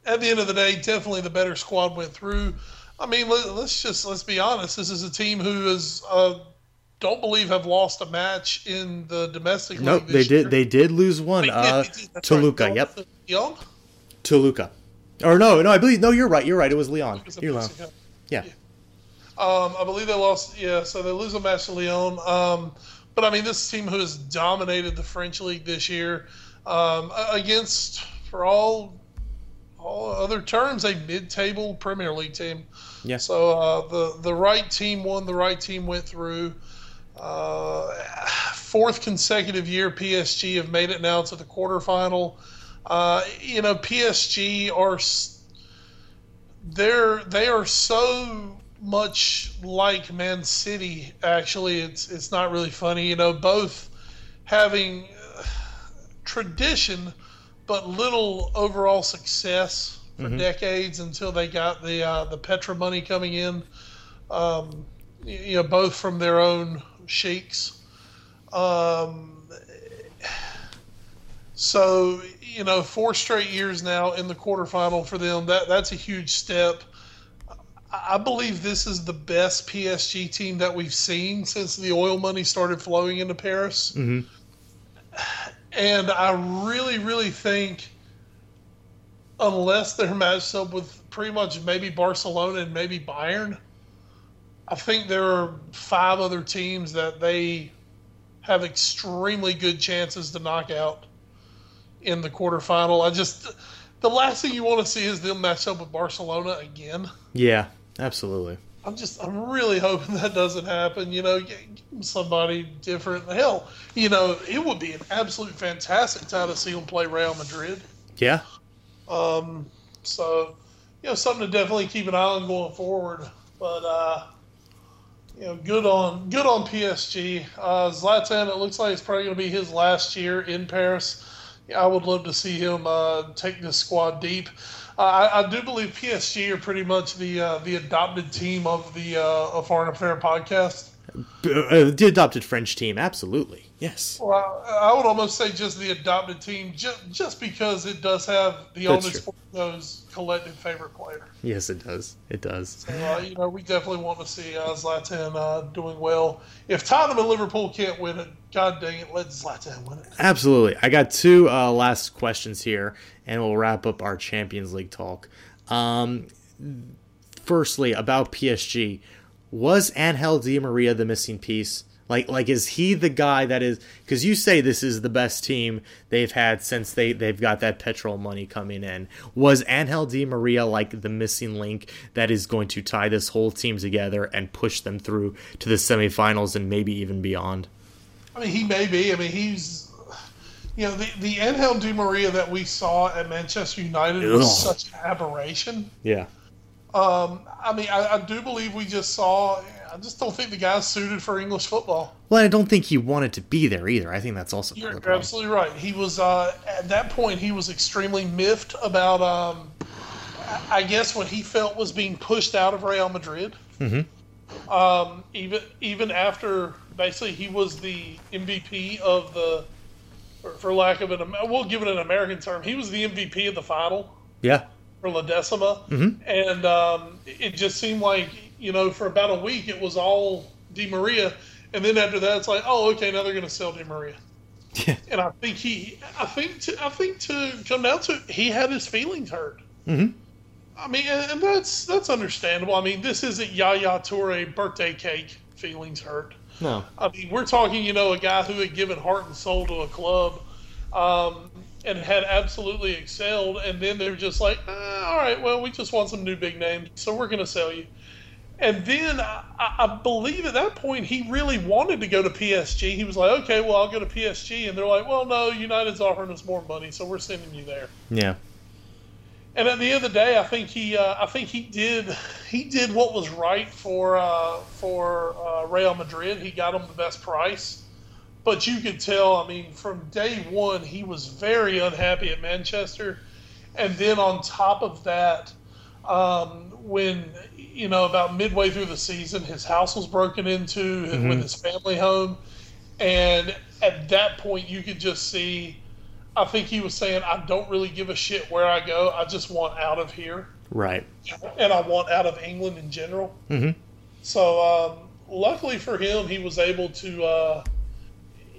at the end of the day, definitely the better squad went through. I mean, let, us just let's be honest. This is a team who is uh, don't believe have lost a match in the domestic league. nope, they year. did. They did lose one. Uh, Toluca. Right. Yep. Lyon. Toluca. Or no, no, I believe no. You're right. You're right. It was Leon. You're Lyon. Yeah. yeah. Um, I believe they lost. Yeah, so they lose a match to Leon. Um, but I mean, this team who has dominated the French league this year um, against, for all all other terms, a mid-table Premier League team. Yeah. So uh, the the right team won. The right team went through. Uh, fourth consecutive year, PSG have made it now to the quarterfinal. Uh, you know, PSG are they're they are so much like Man City. Actually, it's it's not really funny. You know, both having uh, tradition but little overall success for mm-hmm. decades until they got the uh, the Petra money coming in. Um, you know, both from their own sheiks. Um, so you know, four straight years now in the quarterfinal for them. That that's a huge step. I believe this is the best PSG team that we've seen since the oil money started flowing into Paris. Mm-hmm. And I really, really think, unless they're matched up with pretty much maybe Barcelona and maybe Bayern, I think there are five other teams that they have extremely good chances to knock out in the quarterfinal. I just the last thing you want to see is them match up with Barcelona again. Yeah, absolutely. I'm just I'm really hoping that doesn't happen. You know, somebody different. Hell, you know, it would be an absolute fantastic time to see them play Real Madrid. Yeah. Um. So, you know, something to definitely keep an eye on going forward. But uh, you know, good on good on PSG. Uh, Zlatan, it looks like it's probably going to be his last year in Paris. I would love to see him uh, take this squad deep. Uh, I, I, do believe PSG are pretty much the uh, the adopted team of the uh, Foreign Affair podcast. Uh, the adopted French team, absolutely. Yes. Well, I would almost say just the adopted team, just, just because it does have the That's those collective favorite player. Yes, it does. It does. So, uh, you know, we definitely want to see uh, Zlatan uh, doing well. If Tottenham and Liverpool can't win it, God dang it, let Zlatan win it. Absolutely. I got two uh, last questions here, and we'll wrap up our Champions League talk. Um, firstly, about PSG, was Angel Di Maria the missing piece? Like, like is he the guy that is? Because you say this is the best team they've had since they they've got that petrol money coming in. Was Angel Di Maria like the missing link that is going to tie this whole team together and push them through to the semifinals and maybe even beyond? I mean, he may be. I mean, he's you know, the, the Angel Di Maria that we saw at Manchester United Ugh. was such an aberration. Yeah. Um, I mean, I, I, do believe we just saw I just don't think the guy's suited for English football. Well, I don't think he wanted to be there either. I think that's also You're absolutely right. He was uh, at that point he was extremely miffed about um, I guess what he felt was being pushed out of Real Madrid. Mm-hmm. Um, even even after basically he was the MVP of the, for, for lack of an we'll give it an American term, he was the MVP of the final. Yeah. For La Decima, mm-hmm. and um, it just seemed like you know, for about a week, it was all Di Maria, and then after that, it's like, oh, okay, now they're going to sell Di Maria. Yeah. And I think he, I think, to, I think to come down to it, he had his feelings hurt. Mm-hmm. I mean, and, that's that's understandable. I mean, this isn't Yaya Toure birthday cake feelings hurt. No. I mean, we're talking, you know, a guy who had given heart and soul to a club, um, and had absolutely excelled, and then they're just like, eh, all right, well, we just want some new big names, so we're going to sell you. And then I, I, believe at that point he really wanted to go to PSG. He was like, okay, well, I'll go to PSG. And they're like, well, no, United's offering us more money, so we're sending you there. Yeah. And at the end of the day, I think he, uh, I think he did, he did what was right for uh, for uh, Real Madrid. He got them the best price, but you could tell. I mean, from day one, he was very unhappy at Manchester, and then on top of that, um, when you know about midway through the season, his house was broken into mm-hmm. with his family home, and at that point, you could just see. I think he was saying, "I don't really give a shit where I go. I just want out of here." Right. And I want out of England in general. Mm-hmm. So, um, luckily for him, he was able to. Uh,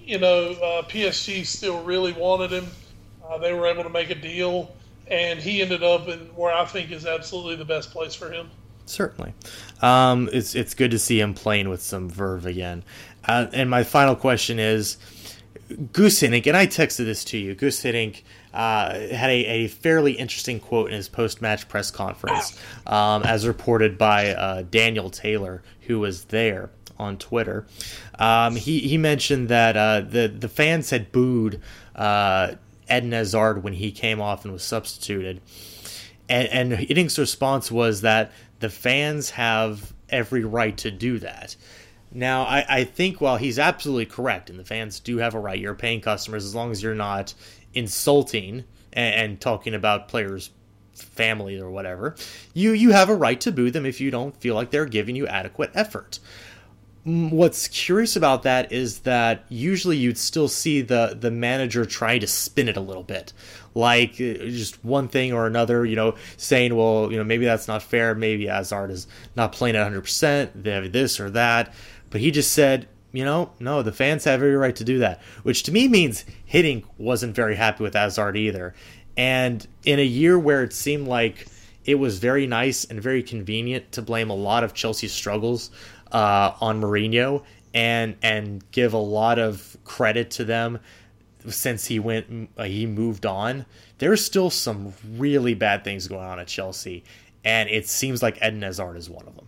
you know, uh, PSG still really wanted him. Uh, they were able to make a deal and he ended up in where I think is absolutely the best place for him. Certainly, um, it's it's good to see him playing with some verve again. Uh, and my final question is, Guus Hiddink, and I texted this to you. Guus Hiddink uh, had a, a, fairly interesting quote in his post-match press conference, um, as reported by uh, Daniel Taylor, who was there on Twitter. Um, he he mentioned that uh, the the fans had booed uh, Eden Hazard when he came off and was substituted. And, and response was that the fans have every right to do that. Now, I, I think while he's absolutely correct, and the fans do have a right, you're paying customers as long as you're not insulting and, and talking about players' family or whatever, you you have a right to boo them if you don't feel like they're giving you adequate effort what's curious about that is that usually you'd still see the the manager trying to spin it a little bit. Like uh, just one thing or another you know saying well you know maybe that's not fair. Maybe Hazard is not playing at 100% they have this or that. But he just said you know no the fans have every right to do that which to me means Hiddink wasn't very happy with Hazard either. And in a year where it seemed like it was very nice and very convenient to blame a lot of Chelsea's struggles uh, on Mourinho and and give a lot of credit to them since he went uh, he moved on. There's still some really bad things going on at Chelsea, and it seems like Eden Hazard is one of them.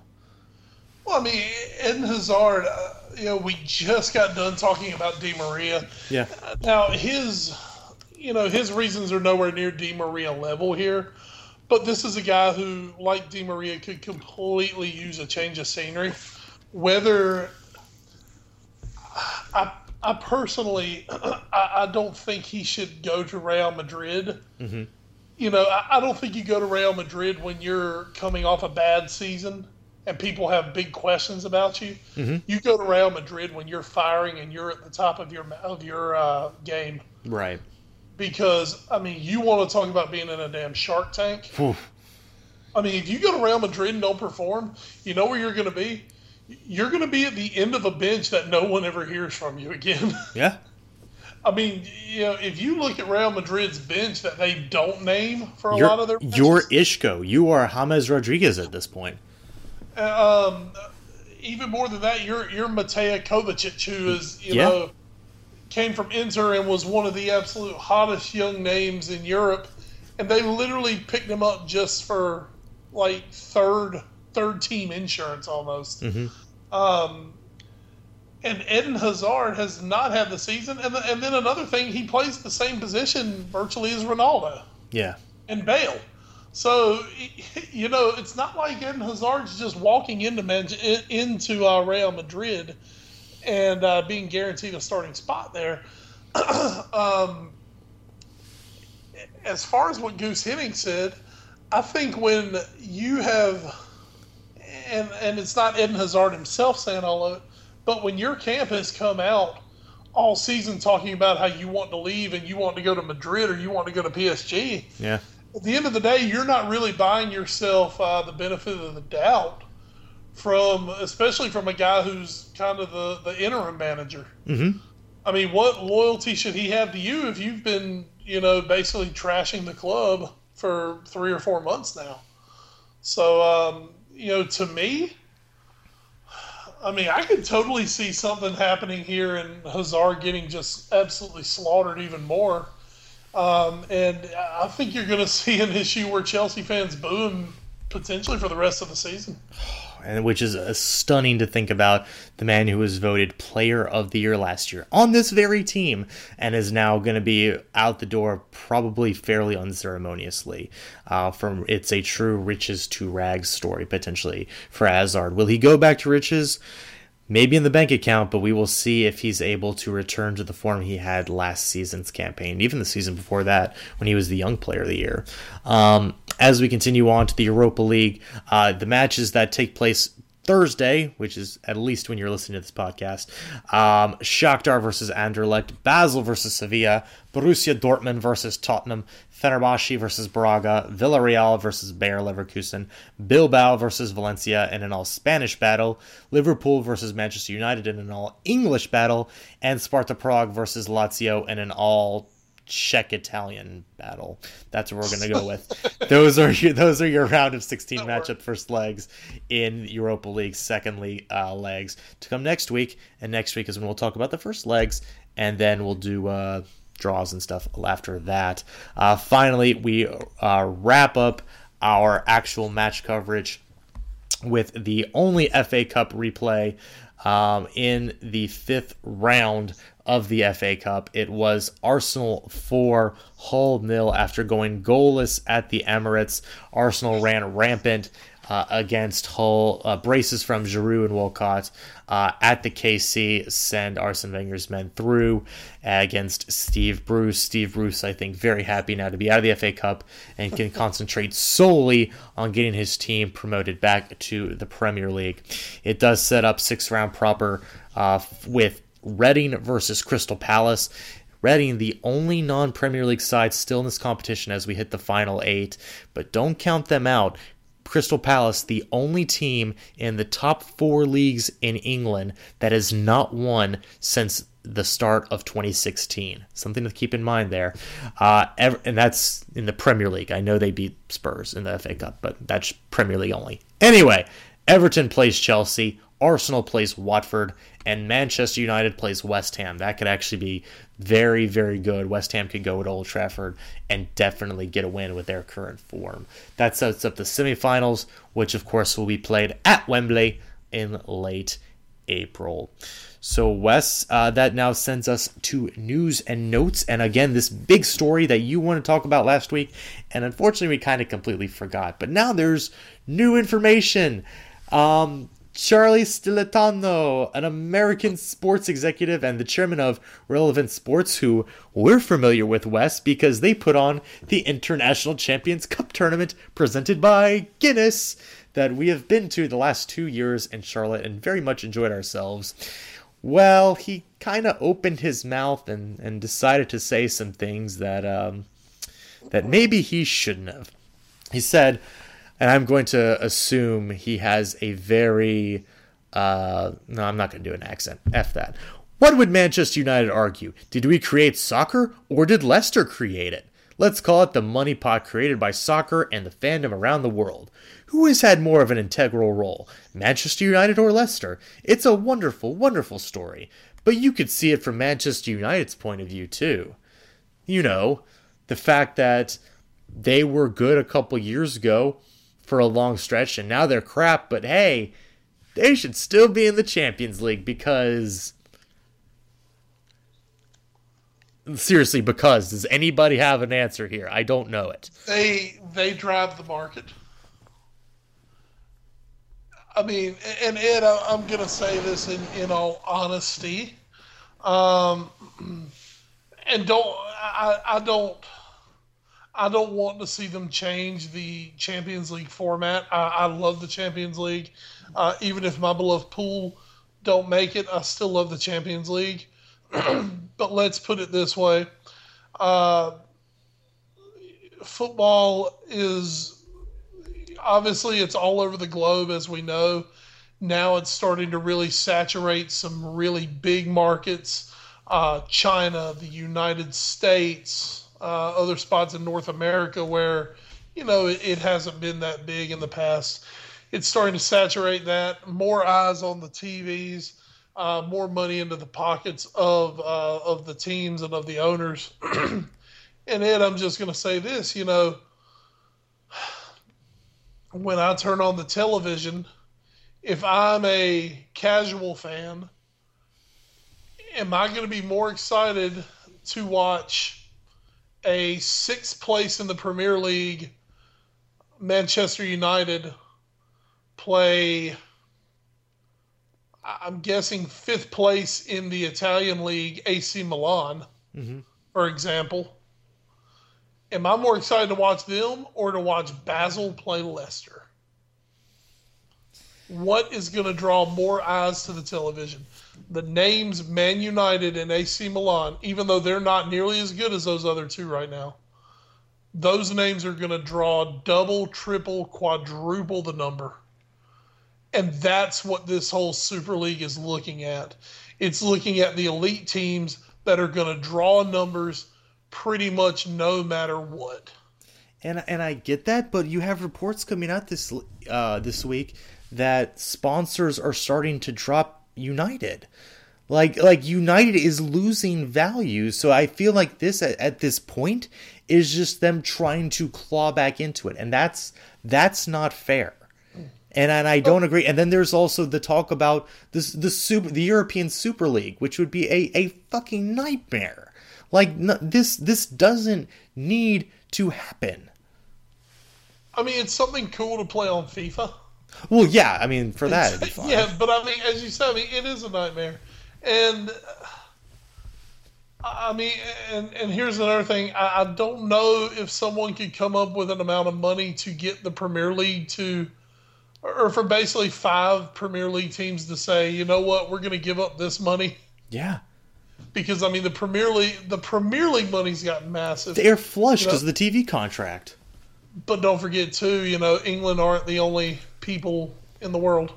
Well, I mean, Eden Hazard, uh, you know, we just got done talking about Di Maria. Yeah. Now his, you know, his reasons are nowhere near Di Maria level here, but this is a guy who, like Di Maria, could completely use a change of scenery. Whether I, I personally, I, I don't think he should go to Real Madrid. Mm-hmm. You know, I, I don't think you go to Real Madrid when you're coming off a bad season and people have big questions about you. Mm-hmm. You go to Real Madrid when you're firing and you're at the top of your of your uh, game. Right. Because I mean, you want to talk about being in a damn Shark Tank. I mean, if you go to Real Madrid and don't perform, you know where you're going to be. You're going to be at the end of a bench that no one ever hears from you again. Yeah. I mean, you know, if you look at Real Madrid's bench that they don't name for a You're, lot of their you're Isco. You are James Rodriguez at this point. um, even more than that, you're you're Mateo Kovacic, who is you Yeah. know came from Inter and was one of the absolute hottest young names in Europe, and they literally picked him up just for like third third team insurance almost. Mhm. Um, and Eden Hazard has not had the season, and, and then another thing, he plays the same position virtually as Ronaldo Yeah. and Bale. So you know, it's not like Eden Hazard's just walking into Man- into uh, Real Madrid and uh, being guaranteed a starting spot there. um, as far as what Guus Hiddink said, I think when you have, and and it's not Eden Hazard himself saying all of it, but when your camp has come out all season talking about how you want to leave and you want to go to Madrid or you want to go to PSG, Yeah. at the end of the day, you're not really buying yourself uh, the benefit of the doubt from, especially from a guy who's kind of the, the interim manager. Mm-hmm. I mean, what loyalty should he have to you if you've been, you know, basically trashing the club for three or four months now? So, um, you know, to me, I mean, I could totally see something happening here and Hazard getting just absolutely slaughtered even more. Um, and I think you're going to see an issue where Chelsea fans boo him potentially for the rest of the season. and which is uh, stunning to think about the man who was voted player of the year last year on this very team and is now going to be out the door probably fairly unceremoniously uh, from it's a true riches to rags story potentially for Hazard. Will he go back to riches? Maybe in the bank account, but we will see if he's able to return to the form he had last season's campaign, even the season before that when he was the young player of the year. Um, as we continue on to the Europa League, uh, the matches that take place Thursday, which is at least when you're listening to this podcast, um, Shakhtar versus Anderlecht, Basel versus Sevilla, Borussia Dortmund versus Tottenham, Fenerbahce versus Braga, Villarreal versus Bayer Leverkusen, Bilbao versus Valencia in an all Spanish battle, Liverpool versus Manchester United in an all English battle, and Sparta Prague versus Lazio in an all Czech Italian battle. That's what we're gonna go with. those are your, those are your round of 16 matchup first legs in Europa League second league uh, legs to come next week. And next week is when we'll talk about the first legs, and then we'll do uh, draws and stuff after that. Uh, finally, we uh, wrap up our actual match coverage with the only FA Cup replay um, in the fifth round of the FA Cup. It was Arsenal 4, Hull nil after going goalless at the Emirates. Arsenal ran rampant uh, against Hull. Uh, braces from Giroud and Walcott uh, at the KC send Arsene Wenger's men through against Steve Bruce. Steve Bruce, I think, very happy now to be out of the FA Cup and can concentrate solely on getting his team promoted back to the Premier League. It does set up six round proper uh, with Reading versus Crystal Palace. Reading, the only non Premier League side still in this competition as we hit the final eight, but don't count them out. Crystal Palace, the only team in the top four leagues in England that has not won since the start of 2016. Something to keep in mind there. Uh, and that's in the Premier League. I know they beat Spurs in the FA Cup, but that's Premier League only. Anyway, Everton plays Chelsea. Arsenal plays Watford, and Manchester United plays West Ham. That could actually be very, very good. West Ham could go to Old Trafford and definitely get a win with their current form. That sets up the semifinals, which of course will be played at Wembley in late April. So, Wes, uh, that now sends us to news and notes. And again, this big story that you want to talk about last week. And unfortunately, we kind of completely forgot. But now there's new information. Um, Charlie Stillitano, an American sports executive and the chairman of Relevant Sports, who we're familiar with, Wes, because they put on the International Champions Cup tournament presented by Guinness that we have been to the last two years in Charlotte and very much enjoyed ourselves. Well, he kind of opened his mouth and, and decided to say some things that um, that maybe he shouldn't have. He said, and I'm going to assume he has a very uh, no, I'm not going to do an accent. F that. What would Manchester United argue? Did we create soccer or did Leicester create it? Let's call it the money pot created by soccer and the fandom around the world. Who has had more of an integral role, Manchester United or Leicester? It's a wonderful, wonderful story, but you could see it from Manchester United's point of view too. You know, the fact that they were good a couple years ago for a long stretch and now they're crap, but hey, they should still be in the Champions League because seriously because does anybody have an answer here? I don't know it. They they drive the market. I mean, and Ed, I'm going to say this in, in all honesty, um, and don't I, I don't I don't want to see them change the Champions League format. I, I love the Champions League, uh, even if my beloved pool don't make it. I still love the Champions League. but let's put it this way: uh, football is obviously it's all over the globe as we know. Now it's starting to really saturate some really big markets. Uh, China, the United States, uh, other spots in North America where, you know, it, it hasn't been that big in the past. It's starting to saturate that. More eyes on the TVs, uh, more money into the pockets of uh, of the teams and of the owners. and Ed, I'm just going to say this, you know, when I turn on the television, if I'm a casual fan, am I going to be more excited to watch a sixth place in the Premier League Manchester United play? I'm guessing fifth place in the Italian league AC Milan, mm-hmm. for example Am I more excited to watch them or to watch Basel play Leicester? What is going to draw more eyes to the television? The names Man United and AC Milan, even though they're not nearly as good as those other two right now, those names are going to draw double, triple, quadruple the number. And that's what this whole Super League is looking at. It's looking at the elite teams that are going to draw numbers pretty much no matter what. And and I get that, but you have reports coming out this uh, this week that sponsors are starting to drop United. Like like United is losing value, so I feel like this at, at this point is just them trying to claw back into it, and that's that's not fair. And, and I don't oh. agree. And then there's also the talk about this the super the European Super League, which would be a, a fucking nightmare. Like no, this this doesn't need to happen. I mean, it's something cool to play on FIFA. Well, yeah, I mean, for that, yeah, but I mean, as you said, I mean, it is a nightmare, and uh, I mean, and and here's another thing: I, I don't know if someone could come up with an amount of money to get the Premier League to, or for basically five Premier League teams to say, you know what, we're going to give up this money. Yeah because I mean the Premier League the Premier League money's got massive. They're flush because you know? of the TV contract. But don't forget too, you know, England aren't the only people in the world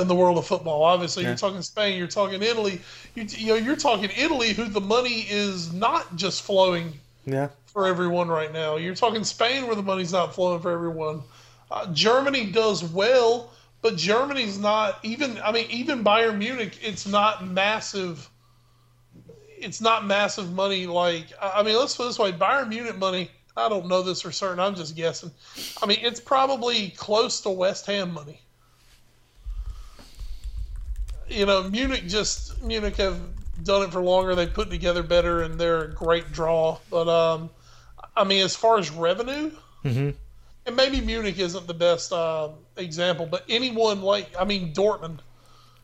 in the world of football. Obviously, yeah. you're talking Spain, you're talking Italy. You, you know, you're talking Italy, who the money is not just flowing. Yeah. For everyone right now, you're talking Spain, where the money's not flowing for everyone. Uh, Germany does well, but Germany's not even. I mean, even Bayern Munich, it's not massive. It's not massive money. Like I mean, let's put it this way: Bayern Munich money. I don't know this for certain. I'm just guessing. I mean, it's probably close to West Ham money. You know, Munich just Munich have done it for longer. They put together better, and they're a great draw. But um, I mean, as far as revenue, Mm-hmm. and maybe Munich isn't the best uh, example, but anyone like I mean Dortmund.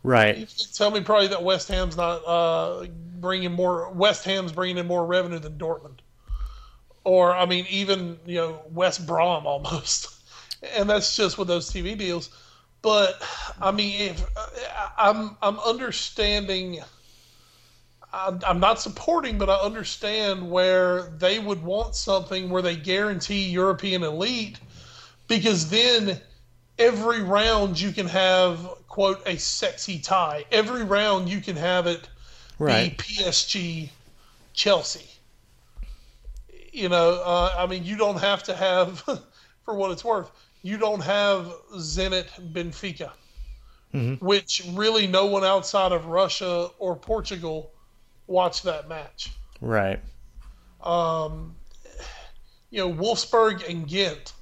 Right. tell me probably that West Ham's not uh, bringing more. West Ham's bringing in more revenue than Dortmund, or I mean even you know West Brom almost, and that's just with those TV deals. But I mean, if I'm I'm understanding. I'm I'm not supporting, but I understand where they would want something where they guarantee European elite, because then every round you can have quote a sexy tie. Every round you can have it Right. be PSG, Chelsea. You know, uh, I mean, you don't have to have, for what it's worth, you don't have Zenit Benfica, which really no one outside of Russia or Portugal watched that match. Right. Um, you know, Wolfsburg and Ghent.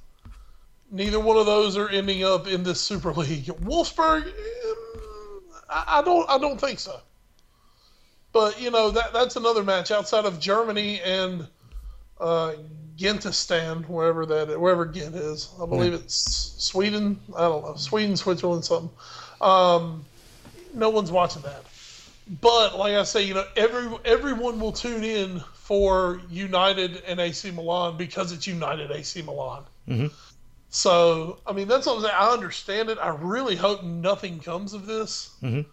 Neither one of those are ending up in this Super League. Wolfsburg, um, I, I don't, I don't think so. But you know that that's another match outside of Germany and uh, Gentistan, wherever that wherever Ghent is. I believe it's Sweden. I don't know Sweden, Switzerland, something. Um, no one's watching that. But like I say, you know, every everyone will tune in for United and AC Milan because it's United AC Milan. Mhm. So I mean, that's what I'm saying. I understand it. I really hope nothing comes of this. Mhm.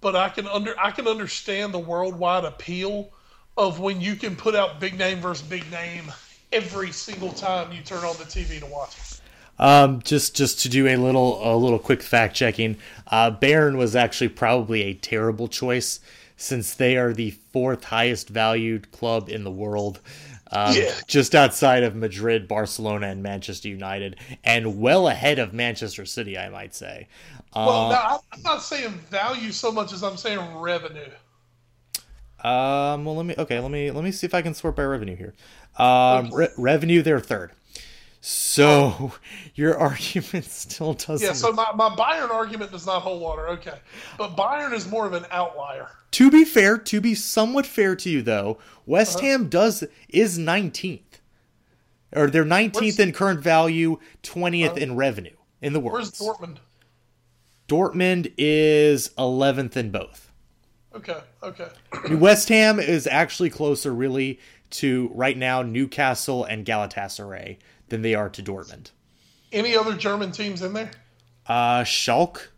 But I can under I can understand the worldwide appeal of when you can put out big name versus big name every single time you turn on the TV to watch it. Um, just just to do a little a little quick fact checking, uh, Bayern was actually probably a terrible choice since they are the fourth highest valued club in the world, um, Yeah. just outside of Madrid, Barcelona, and Manchester United, and well ahead of Manchester City, I might say. Well, Uh, now, I'm not saying value so much as I'm saying revenue. Um. Well, let me. Okay. Let me. Let me see if I can sort by revenue here. Um. Re- revenue. They're third. So your argument still doesn't. Yeah, so my, my Bayern argument does not hold water. Okay. But Bayern is more of an outlier. to be fair, to be somewhat fair to you though, West Uh-huh. Ham does is nineteenth, or they're nineteenth Where's- in current value, twentieth in revenue in the world. Where's Dortmund? Dortmund is eleventh in both. Okay, okay. West Ham is actually closer, really, to right now Newcastle and Galatasaray than they are to Dortmund. Any other German teams in there? Uh, Schalke,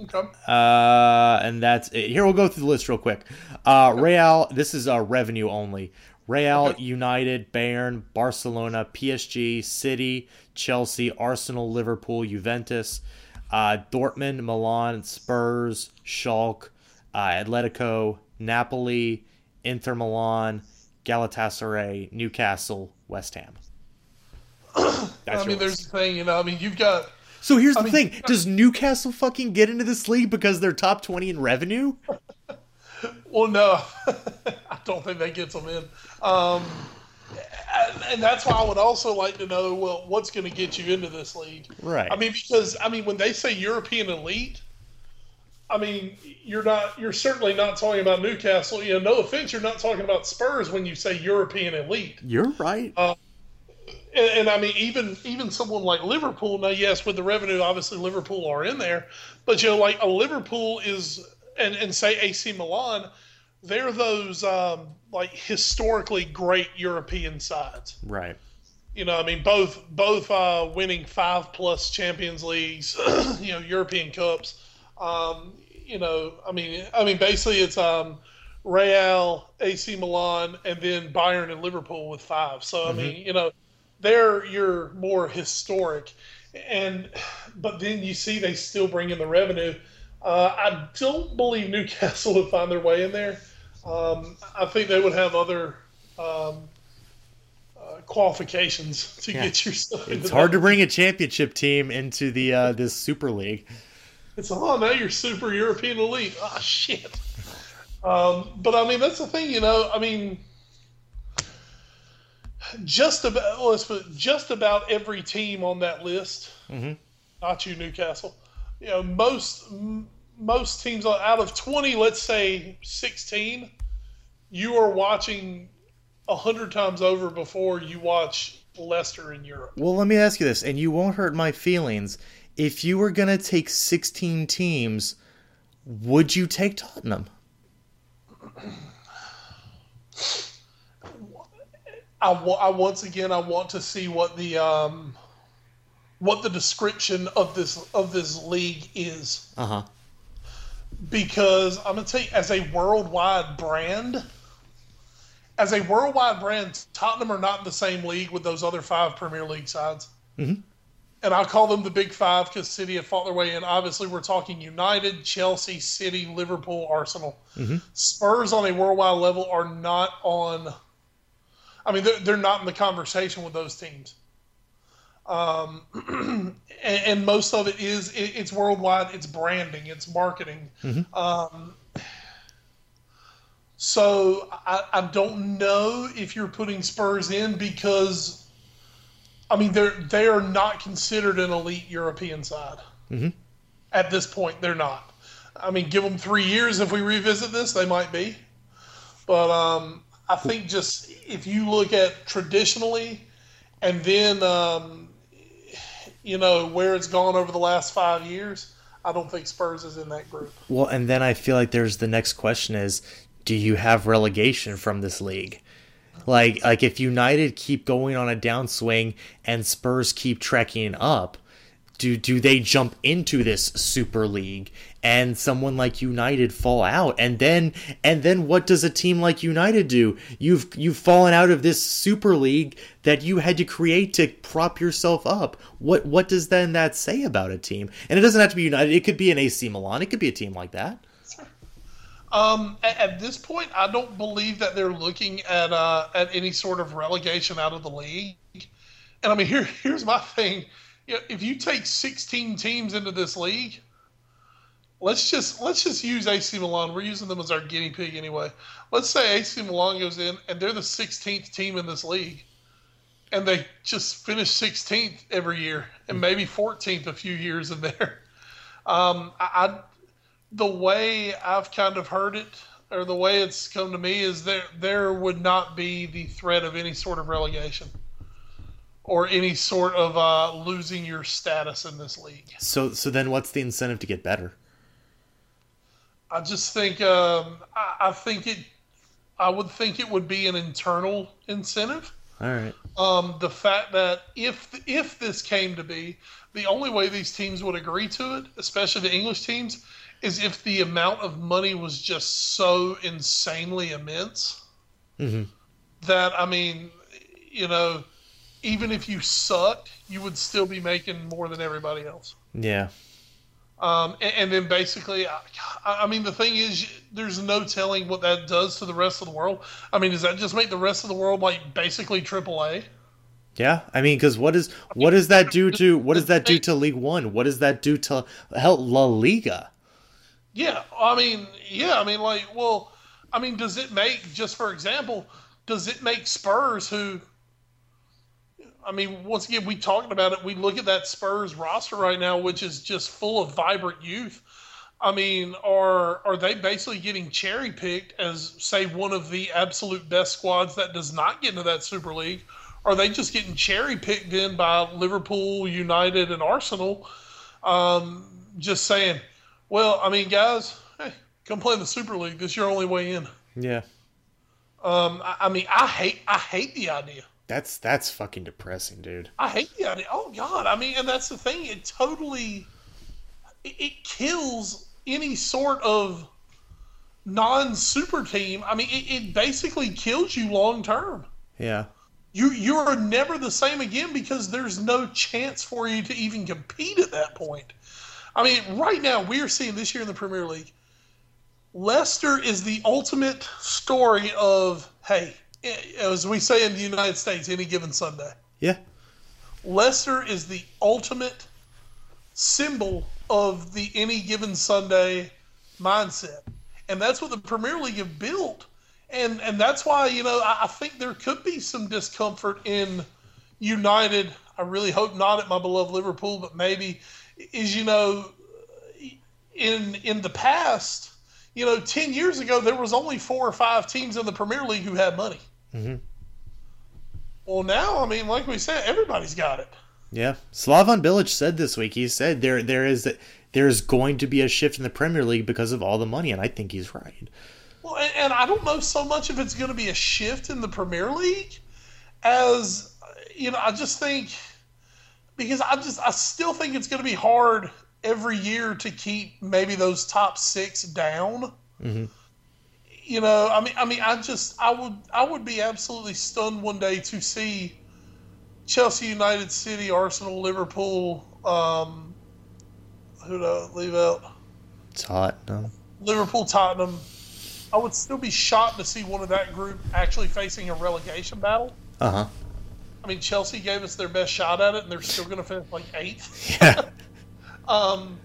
Okay. uh, and that's it. Here we'll go through the list real quick. Uh, Real, this is uh, revenue only. Real, Okay. United, Bayern, Barcelona, PSG, City, Chelsea, Arsenal, Liverpool, Juventus, uh, Dortmund, Milan, Spurs, Schalke, uh, Atletico, Napoli, Inter Milan, Galatasaray, Newcastle, West Ham. I mean, there's list. the thing, you know, I mean, you've got. So here's the mean- thing: Does Newcastle fucking get into this league because they're top twenty in revenue? Well, no, I don't think that gets them in. Um, and, and that's why I would also like to know, well, what's going to get you into this league? Right. I mean, because I mean, when they say European elite, I mean, you're not, you're certainly not talking about Newcastle. You know, no offense, you're not talking about Spurs when you say European elite. You're right. And, and I mean, even even someone like Liverpool. Now, yes, with the revenue, obviously Liverpool are in there, but you know, like a Liverpool is, and and say AC Milan, they're those um, like historically great European sides. right. You know, I mean, both both uh, winning five plus Champions Leagues, you know, European Cups. Um, you know, I mean, I mean, basically it's um, Real, AC Milan, and then Bayern and Liverpool with five. So I mean, you know, they're your more historic, and but then you see they still bring in the revenue. Uh, I don't believe Newcastle would find their way in there. Um, I think they would have other um, uh, qualifications to Yeah. get yourself. It's hard that. to bring a championship team into the uh, this Super League. It's oh now you're super European elite. Ah shit. Um, but I mean that's the thing, you know. I mean, just about let's put just about every team on that list, Mhm. not you Newcastle. You know most m- most teams out of twenty, let's say sixteen, you are watching a hundred times over before you watch Leicester in Europe. Well, let me ask you this, and you won't hurt my feelings. If you were gonna take 16 teams, would you take Tottenham? I, I once again I want to see what the um, what the description of this of this league is Uh huh. because I'm gonna tell you as a worldwide brand, as a worldwide brand, Tottenham are not in the same league with those other five Premier League sides. Mm Mhm. And I'll call them the Big Five because City have fought their way in. Obviously, we're talking United, Chelsea, City, Liverpool, Arsenal. Mhm. Spurs on a worldwide level are not on. I mean, they're, they're not in the conversation with those teams. Um, and, and most of it is it, it's worldwide. It's branding. It's marketing. Um, so I, I don't know if you're putting Spurs in because, I mean, they're they are not considered an elite European side. Mhm. At this point, they're not. I mean, give them three years. If we revisit this, they might be. But um, I think just if you look at traditionally, and then um, you know where it's gone over the last five years, I don't think Spurs is in that group. Well, and then I feel like there's the next question is, do you have relegation from this league? Like, like if United keep going on a downswing and Spurs keep trekking up, do do they jump into this Super League and someone like United fall out? And then and then what does a team like United do? You've you've fallen out of this Super League that you had to create to prop yourself up. What what does then that say about a team? And it doesn't have to be United. It could be an AC Milan. It could be a team like that. Um, at, at this point, I don't believe that they're looking at uh, at any sort of relegation out of the league. And I mean, here here's my thing: you know, if you take 16 teams into this league, let's just let's just use AC Milan. We're using them as our guinea pig anyway. Let's say AC Milan goes in and they're the 16th team in this league, and they just finish 16th every year and maybe 14th a few years in there. Um, I, I the way I've kind of heard it, or the way it's come to me, is there there would not be the threat of any sort of relegation or any sort of uh, losing your status in this league. So so then what's the incentive to get better? I just think um, I, I think it. I would think it would be an internal incentive. All right. Um, the fact that if if this came to be, the only way these teams would agree to it, especially the English teams, is if the amount of money was just so insanely immense Mhm. that I mean, you know, even if you sucked, you would still be making more than everybody else. Yeah. Um, and, and then basically, I, I mean, the thing is, there's no telling what that does to the rest of the world. I mean, does that just make the rest of the world like basically AAA? Yeah, I mean, because what is what does that do to what does that do to League One? What does that do to hell La Liga? Yeah, I mean, yeah, I mean, like, well, I mean, does it make, just for example, does it make Spurs who, I mean, once again, we talked about it. We look at that Spurs roster right now, which is just full of vibrant youth. I mean, are are they basically getting cherry picked as say one of the absolute best squads that does not get into that Super League? Are they just getting cherry picked in by Liverpool, United, and Arsenal? Um, just saying, well, I mean, guys, hey, come play in the Super League. This is your only way in. Yeah, Um, I, I mean, I hate I hate the idea. that's that's fucking depressing, dude. I hate the idea. Oh God, I mean, and that's the thing. It totally it, it kills any sort of non-super team. I mean, it, it basically kills you long term. Yeah, You you are never the same again because there's no chance for you to even compete at that point. I mean, right now we're seeing this year in the Premier League. Leicester is the ultimate story of hey, eh, as we say in the United States, any given Sunday. Yeah. Leicester is the ultimate symbol of the any given Sunday mindset. And that's what the Premier League have built. And and that's why, you know, I, I think there could be some discomfort in United. I really hope not at my beloved Liverpool, but maybe is, you know, in in the past, you know, 10 years ago, there was only four or five teams in the Premier League who had money. Mm-hmm. Well, now, I mean, like we said, everybody's got it. Yeah, Slaven Bilic said this week. He said there there is there is going to be a shift in the Premier League because of all the money, and I think he's right. Well, and, and I don't know so much if it's going to be a shift in the Premier League, as you know, I just think because I just I still think it's going to be hard every year to keep maybe those top six down. Mm-hmm. You know, I mean, I mean, I just I would I would be absolutely stunned one day to see Chelsea, United, City, Arsenal, Liverpool. Um, who do I leave out? Tottenham. Liverpool, Tottenham. I would still be shocked to see one of that group actually facing a relegation battle. Uh huh. I mean, Chelsea gave us their best shot at it, and they're still going to finish like eighth. Yeah. Um,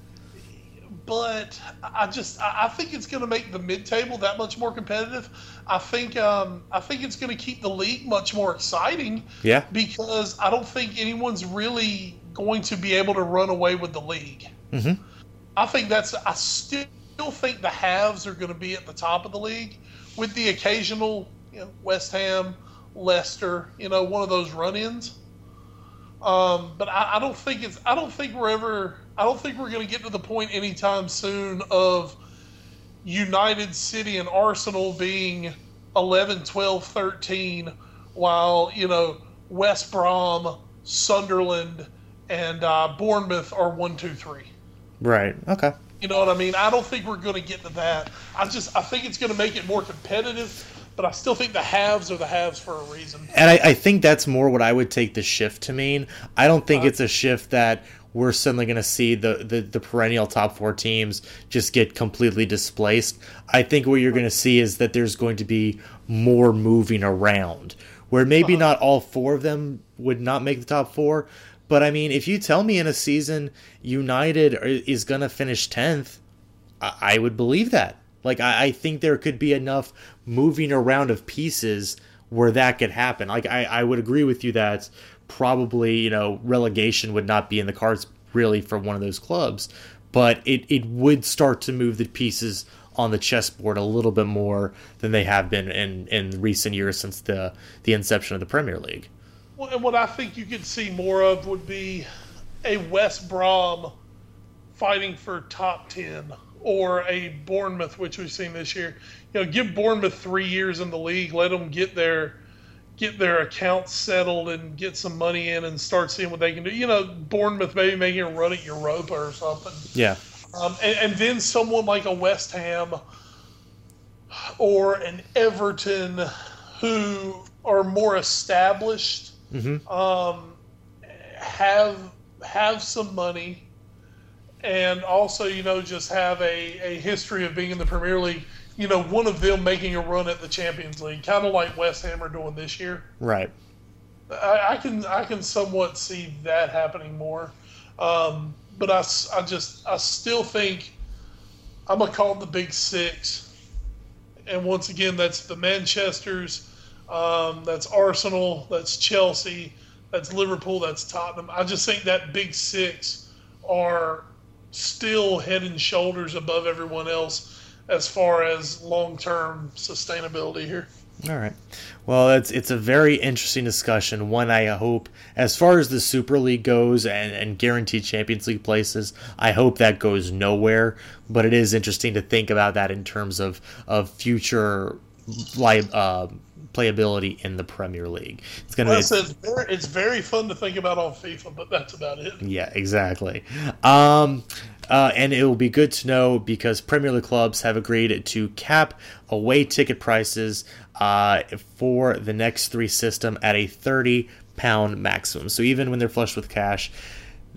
but I just I think it's going to make the mid-table that much more competitive. I think um, I think it's going to keep the league much more exciting. Yeah. Because I don't think anyone's really going to be able to run away with the league. Mm-hmm. I think that's I still think the halves are going to be at the top of the league, with the occasional you know West Ham, Leicester, you know one of those run-ins. Um, but I, I don't think it's I don't think we're ever I don't think we're going to get to the point anytime soon of United City and Arsenal being 11, 12, 13, while, you know, West Brom, Sunderland, and uh, Bournemouth are one, two, three. Right. Okay. You know what I mean? I don't think we're going to get to that. I just I think it's going to make it more competitive, but I still think the halves are the halves for a reason. And I, I think that's more what I would take the shift to mean. I don't think uh, it's a shift that we're suddenly going to see the, the, the perennial top four teams just get completely displaced. I think what you're going to see is that there's going to be more moving around, where maybe uh-huh. not all four of them would not make the top four. But I mean, if you tell me in a season United is going to finish 10th, I, I would believe that. Like, I, I think there could be enough moving around of pieces where that could happen. Like, I, I would agree with you that probably you know relegation would not be in the cards really for one of those clubs, but it it would start to move the pieces on the chessboard a little bit more than they have been in in recent years since the the inception of the Premier League. Well, and what I think you could see more of would be a West Brom fighting for top ten or a Bournemouth, which we've seen this year. You know, give Bournemouth three years in the league, let them get their get their accounts settled and get some money in and start seeing what they can do. You know, Bournemouth maybe making a run at Europa or something. Yeah. Um, and, and, then someone like a West Ham or an Everton who are more established mm-hmm. um, have have some money and also you know just have a, a history of being in the Premier League you know, one of them making a run at the Champions League, kind of like West Ham are doing this year. Right. I, I can I can somewhat see that happening more, um, but I, I just I still think I'm gonna call it the Big Six, and once again that's the Manchester's, um, that's Arsenal, that's Chelsea, that's Liverpool, that's Tottenham. I just think that Big Six are still head and shoulders above everyone else as far as long term sustainability here. All right. Well, it's it's a very interesting discussion. One I hope, as far as the Super League goes and, and guaranteed Champions League places, I hope that goes nowhere. But it is interesting to think about that in terms of of future li- uh, playability in the Premier League. It's going to well, be. It's very, it's very fun to think about on FIFA, but that's about it. Yeah, exactly. Um, uh, and it will be good to know because Premier League clubs have agreed to cap away ticket prices uh, for the next three system at a 30 pound maximum. So even when they're flushed with cash,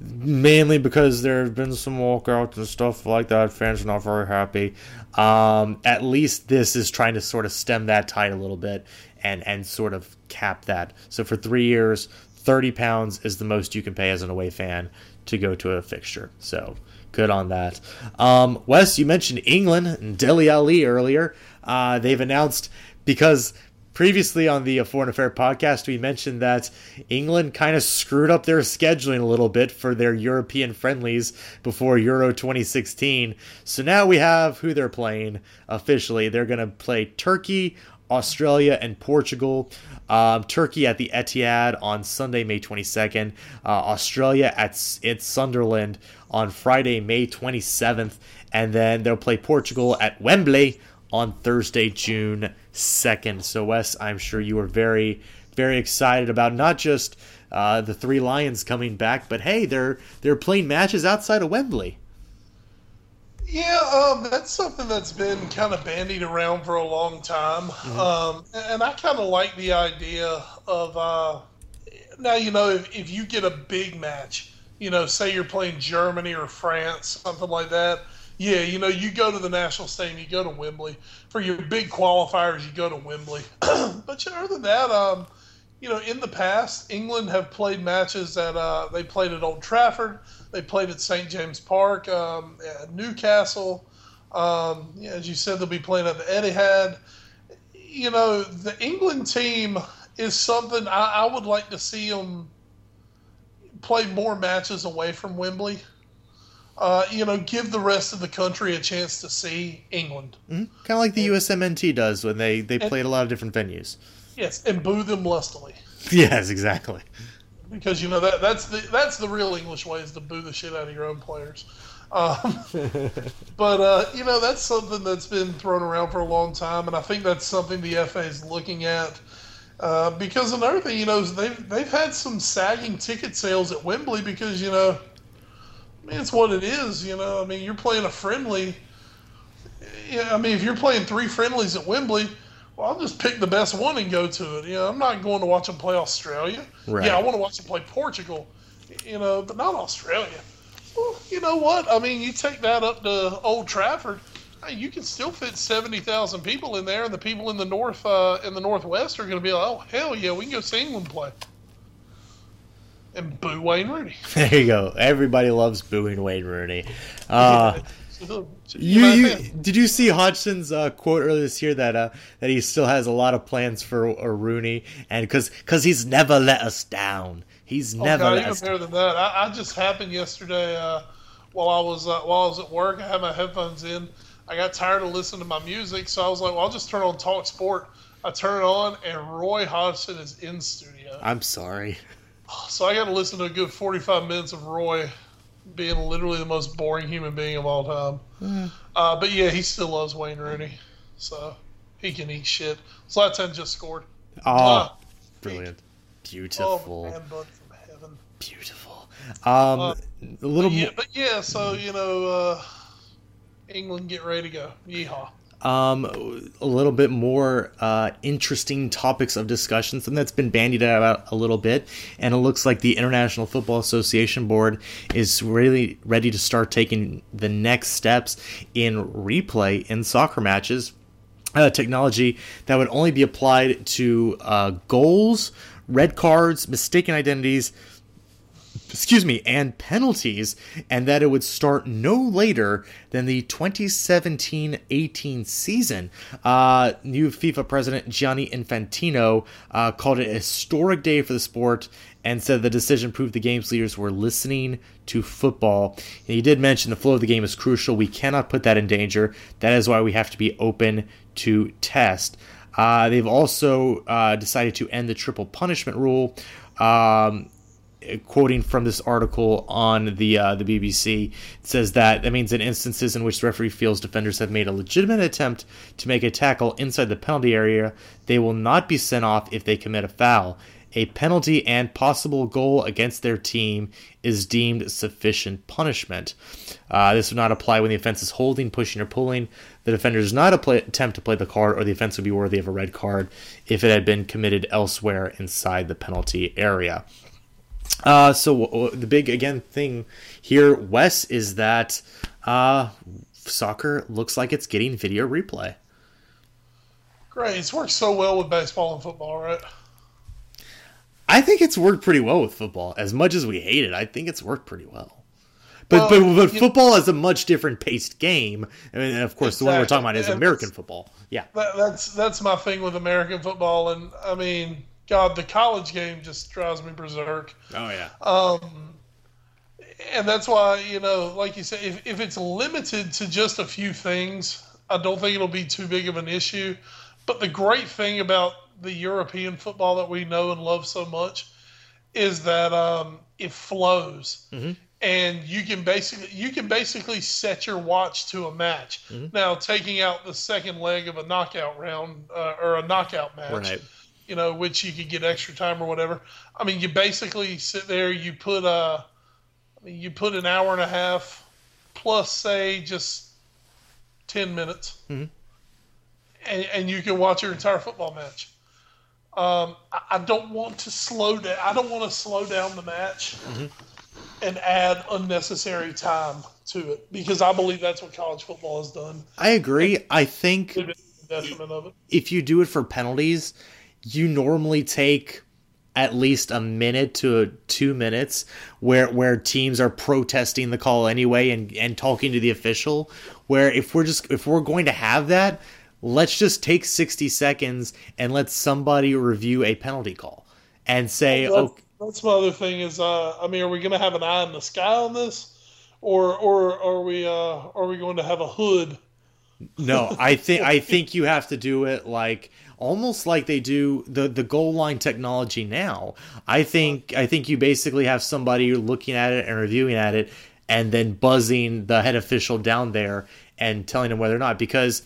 mainly because there have been some walkouts and stuff like that, fans are not very happy. Um, at least this is trying to sort of stem that tide a little bit and and sort of cap that. So for three years, thirty pounds is the most you can pay as an away fan to go to a fixture. So good on that. Um, Wes, you mentioned England and Dele Alli earlier. Uh, they've announced because previously on the Foreign Affair podcast, we mentioned that England kind of screwed up their scheduling a little bit for their European friendlies before Euro 2016. So now we have who they're playing officially. They're going to play Turkey, Australia, and Portugal. Um, Turkey at the Etihad on Sunday, May 22nd. Uh, Australia at, at Sunderland on Friday, May 27th. And then they'll play Portugal at Wembley on Thursday, June 2nd. So, Wes, I'm sure you are very, very excited about not just uh, the three Lions coming back, but hey, they're they're playing matches outside of Wembley. Yeah, um, that's something that's been kind of bandied around for a long time, mm-hmm. um, and I kind of like the idea of uh, now you know if, if you get a big match, you know, say you're playing Germany or France, something like that yeah, you know, you go to the national stadium, you go to Wembley for your big qualifiers. You go to Wembley, but other than that, um, you know, in the past, England have played matches that uh, they played at Old Trafford, they played at St James Park, um, at Newcastle. Um, yeah, as you said, they'll be playing at the Etihad. You know, the England team is something I, I would like to see them play more matches away from Wembley uh, you know, give the rest of the country a chance to see England. Mm-hmm. Kind of like the and, USMNT does when they, they play at a lot of different venues. Yes, and boo them lustily. Yes, exactly. Because you know that that's the that's the real English way is to boo the shit out of your own players. Um, but uh, you know that's something that's been thrown around for a long time, and I think that's something the FA is looking at. Uh, because another thing, you know, is they've they've had some sagging ticket sales at Wembley because you know I mean, it's what it is, you know. I mean, you're playing a friendly. Yeah, I mean, if you're playing three friendlies at Wembley, well, I'll just pick the best one and go to it. You know, I'm not going to watch them play Australia. Right. Yeah, I want to watch them play Portugal, you know, but not Australia. Well, you know what? I mean, you take that up to Old Trafford, hey, you can still fit seventy thousand people in there, and the people in the north, uh, in the northwest, are going to be like, oh hell yeah, we can go see England play and boo Wayne Rooney. There you go. Everybody loves booing Wayne Rooney. Uh, you, you did you see Hodgson's uh, quote earlier this year that uh, that he still has a lot of plans for a Rooney and because because he's never let us down. He's oh, never God, let even better than that. I, I, just happened yesterday uh, while I was uh, while I was at work. I had my headphones in. I got tired of listening to my music, so I was like, "Well, I'll just turn on Talk Sport." I turn it on, and Roy Hodgson is in studio. I'm sorry. So I got to listen to a good 45 minutes of Roy being literally the most boring human being of all time. Mm. Uh, but yeah, he still loves Wayne Rooney, so he can eat shit. Zlatan just scored. Oh, ah, brilliant, beautiful. Oh, Beautiful. Um, uh, a little but yeah. But yeah, so you know, uh, England, get ready to go. Yeehaw um, a little bit more uh, interesting topics of discussion, something that's been bandied about a little bit. And it looks like the International Football Association Board is really ready to start taking the next steps in replay in soccer matches. Uh, technology that would only be applied to uh, goals, red cards, mistaken identities, excuse me, and penalties, and that it would start no later than the 2017-18 season. Uh, new FIFA president Gianni Infantino uh, called it a historic day for the sport and said the decision proved the game's leaders were listening to football. And he did mention the flow of the game is crucial. We cannot put that in danger. That is why we have to be open to test. Uh, they've also uh, decided to end the triple punishment rule. Um, quoting from this article on the uh, the BBC, it says that that means in instances in which the referee feels defenders have made a legitimate attempt to make a tackle inside the penalty area, they will not be sent off if they commit a foul. A penalty and possible goal against their team is deemed sufficient punishment. Uh, this would not apply when the offense is holding, pushing, or pulling. The defender does not attempt to play the card, or the offense would be worthy of a red card if it had been committed elsewhere inside the penalty area. Uh, so the big again thing here, Wes, is that uh, soccer looks like it's getting video replay. Great. It's worked so well with baseball and football, right? I think it's worked pretty well with football. As much as we hate it, I think it's worked pretty well. But well, but, but football is a much different paced game. I mean, of course, exactly. the one we're talking about is American football. Yeah, that, that's that's my thing with American football, and I mean, God, the college game just drives me berserk. Oh yeah. Um, and that's why you know, like you said, if if it's limited to just a few things, I don't think it'll be too big of an issue. But the great thing about the European football that we know and love so much is that um, it flows. Mm-hmm. And you can basically you can basically set your watch to a match. Mm-hmm. Now, taking out the second leg of a knockout round uh, or a knockout match, right. You know, which you could get extra time or whatever. I mean, you basically sit there, you put a, uh, mean, you put an hour and a half plus, say, just ten minutes, mm-hmm. and, and you can watch your entire football match. Um, I, I, don't want to slow down. I don't want to slow down the match mm-hmm. and add unnecessary time to it because I believe that's what college football has done. I agree. I think if you do it for penalties, you normally take at least a minute to two minutes where where teams are protesting the call anyway and and talking to the official where if we're just if we're going to have that let's just take 60 seconds and let somebody review a penalty call and say that's, okay. that's my other thing is uh, i mean are we going to have an eye in the sky on this or or are we uh, are we going to have a hood no i think i think you have to do it like almost like they do the the goal line technology now i think i think you basically have somebody looking at it and reviewing at it and then buzzing the head official down there and telling them whether or not because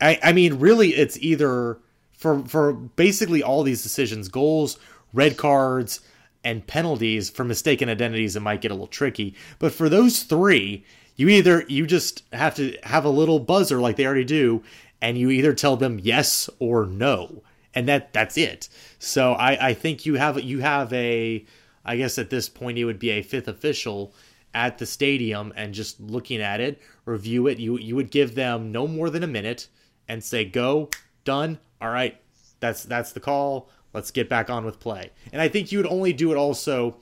I, I mean, really, it's either for for basically all these decisions, goals, red cards, and penalties for mistaken identities. It might get a little tricky, but for those three, you either you just have to have a little buzzer like they already do, and you either tell them yes or no, and that that's it. So I, I think you have you have a I guess at this point it would be a fifth official at the stadium and just looking at it, review it. You you would give them no more than a minute and say go, done. All right, that's that's the call. Let's get back on with play. And I think you would only do it also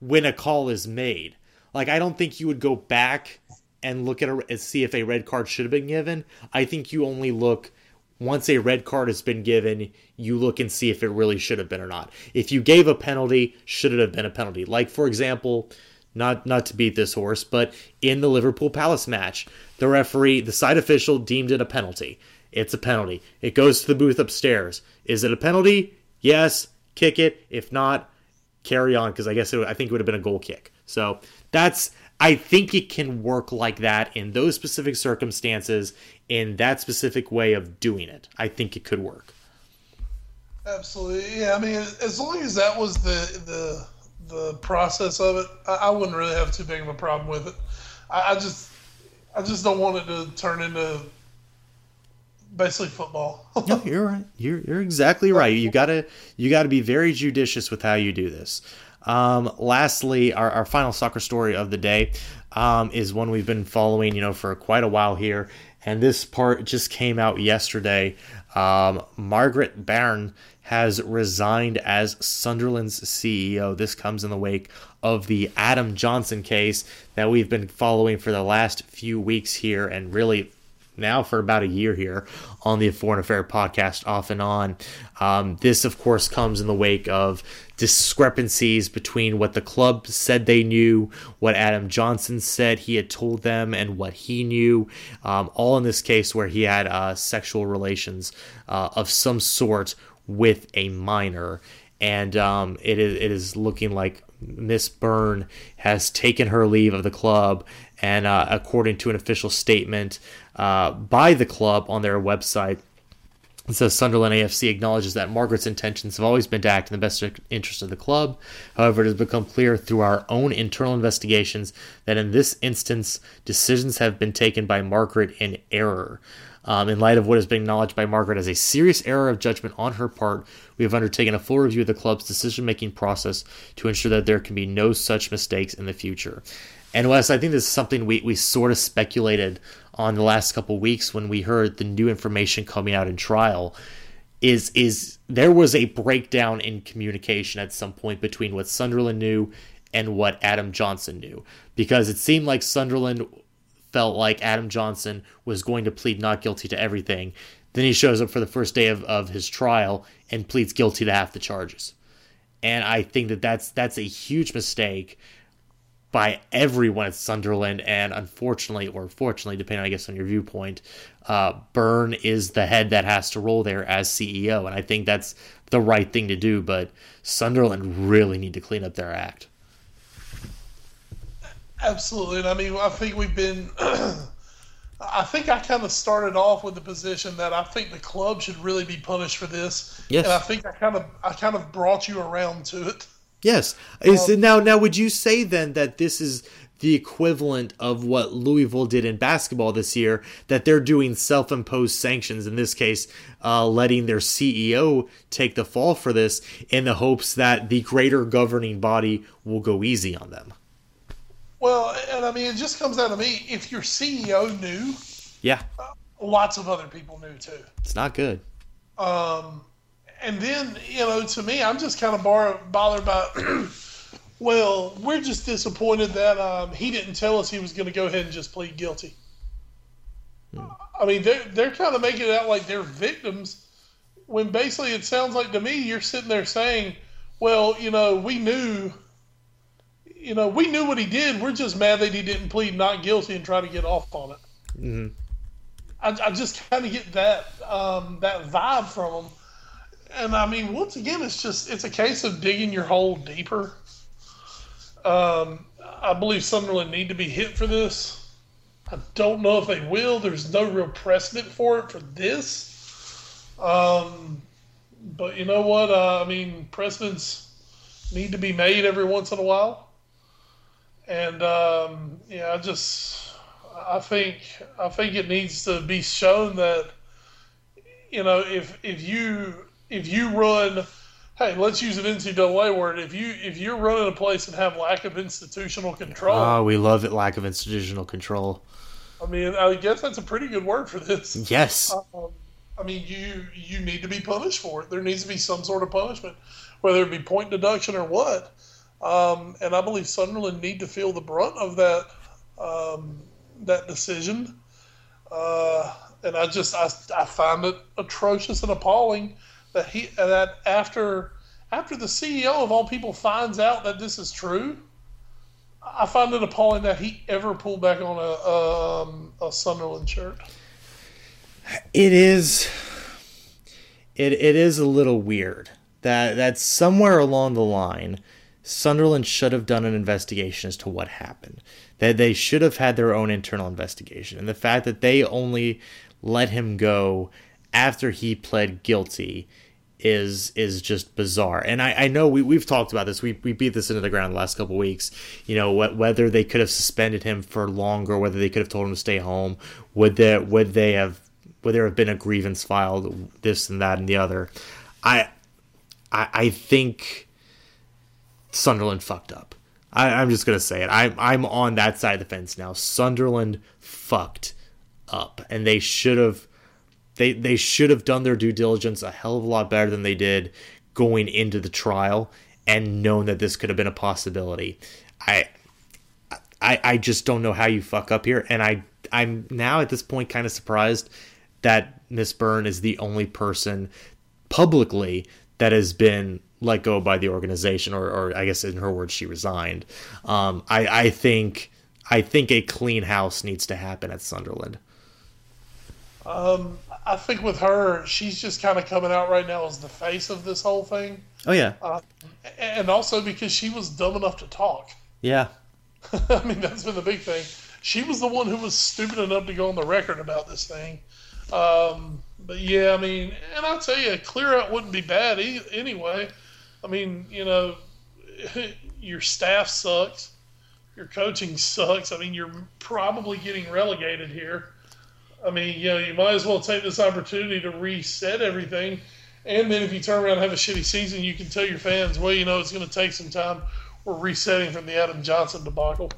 when a call is made. Like I don't think you would go back and look at a, and see if a red card should have been given. I think you only look once a red card has been given, you look and see if it really should have been or not. If you gave a penalty, should it have been a penalty? Like for example, not not to beat this horse, but in the Liverpool Palace match, the referee, the side official deemed it a penalty. It's a penalty. It goes to the booth upstairs. Is it a penalty? Yes. Kick it. If not, carry on because I guess it, I think it would have been a goal kick. So that's I think it can work like that in those specific circumstances in that specific way of doing it. I think it could work. Absolutely. Yeah, I mean, as long as that was the the the process of it, I, I wouldn't really have too big of a problem with it. I, I just I just don't want it to turn into basically football. no, you're right. You're you're exactly right. You gotta you gotta be very judicious with how you do this. Um, lastly, our, our final soccer story of the day um, is one we've been following, you know, for quite a while here, and this part just came out yesterday. Um, Margaret Byrne has resigned as Sunderland's CEO. This comes in the wake of the Adam Johnson case that we've been following for the last few weeks here, and really now for about a year here on the Foreign Affair podcast, off and on. Um, this, of course, comes in the wake of discrepancies between what the club said they knew, what Adam Johnson said he had told them, and what he knew. Um, all in this case where he had uh, sexual relations uh, of some sort with a minor. And um, it, is, it is looking like Miss Byrne has taken her leave of the club. And uh, according to an official statement, uh, by the club on their website. It says Sunderland AFC acknowledges that Margaret's intentions have always been to act in the best interest of the club. However, it has become clear through our own internal investigations that in this instance, decisions have been taken by Margaret in error. Um, in light of what has been acknowledged by Margaret as a serious error of judgment on her part, we have undertaken a full review of the club's decision making process to ensure that there can be no such mistakes in the future. And Wes, I think this is something we, we sort of speculated on the last couple weeks when we heard the new information coming out in trial. Is is there was a breakdown in communication at some point between what Sunderland knew and what Adam Johnson knew because it seemed like Sunderland felt like Adam Johnson was going to plead not guilty to everything. Then he shows up for the first day of, of his trial and pleads guilty to half the charges. And I think that that's that's a huge mistake by everyone at Sunderland, and unfortunately, or fortunately, depending, I guess, on your viewpoint, uh, Byrne is the head that has to roll there as CEO, and I think that's the right thing to do. But Sunderland really need to clean up their act. Absolutely, and I mean, I think we've been. I think I kind of started off with the position that I think the club should really be punished for this. Yes. And I think I kind of I kind of brought you around to it. Yes. Is it now now would you say then that this is the equivalent of what Louisville did in basketball this year that they're doing self-imposed sanctions in this case uh, letting their CEO take the fall for this in the hopes that the greater governing body will go easy on them. Well, and I mean, it just comes down to me. If your CEO knew, Yeah. lots of other people knew too. It's not good. Um, and then, you know, to me, I'm just kind of bar- bothered by. well, we're just disappointed that um, he didn't tell us he was going to go ahead and just plead guilty. I mean, they're, they're kind of making it out like they're victims when basically it sounds like to me you're sitting there saying, well, you know, we knew. You know, we knew what he did. We're just mad that he didn't plead not guilty and try to get off on it. hmm I, I just kind of get that um, that vibe from him, and I mean, once again, it's just it's a case of digging your hole deeper. Um, I believe Sunderland need to be hit for this. I don't know if they will. There's no real precedent for it for this. Um, but you know what? Uh, I mean, precedents need to be made every once in a while. And um, yeah, I just I think I think it needs to be shown that you know if if you if you run hey let's use an NCAA word if you if you're running a place and have lack of institutional control Oh, we love it lack of institutional control. I mean I guess that's a pretty good word for this Yes. um, I mean you you need to be punished for it there needs to be some sort of punishment whether it be point deduction or what um, and I believe Sunderland need to feel the brunt of that um, that decision. Uh, and I just I, I find it atrocious and appalling that he that after after the CEO of all people finds out that this is true, I find it appalling that he ever pulled back on a um, a Sunderland shirt. It is it it is a little weird that that somewhere along the line Sunderland should have done an investigation as to what happened. That they should have had their own internal investigation. And the fact that they only let him go after he pled guilty is is just bizarre. And I, I know we, we've talked about this. We, we beat this into the ground the last couple weeks. You know, wh- whether they could have suspended him for longer, whether they could have told him to stay home, would there would they have would there have been a grievance filed, this and that and the other. I I, I think Sunderland fucked up. I, I'm just gonna say it. I'm I'm on that side of the fence now. Sunderland fucked up, and they should have they they should have done their due diligence a hell of a lot better than they did going into the trial and known that this could have been a possibility. I I I just don't know how you fuck up here, and I I'm now at this point kind of surprised that Miss Byrne is the only person publicly that has been let go by the organization, or, or I guess in her words, she resigned. Um, I, I think I think a clean house needs to happen at Sunderland. Um, I think with her, she's just kind of coming out right now as the face of this whole thing, Oh yeah, uh, and also because she was dumb enough to talk. yeah, I mean, that's been the big thing. She was the one who was stupid enough to go on the record about this thing. Um, but yeah, I mean, and I'll tell you, clear out wouldn't be bad e- anyway. I mean, you know, your staff sucks, your coaching sucks. I mean, you're probably getting relegated here. I mean, you know, you might as well take this opportunity to reset everything. And then if you turn around and have a shitty season, you can tell your fans, well, you know, it's going to take some time. We're resetting from the Adam Johnson debacle.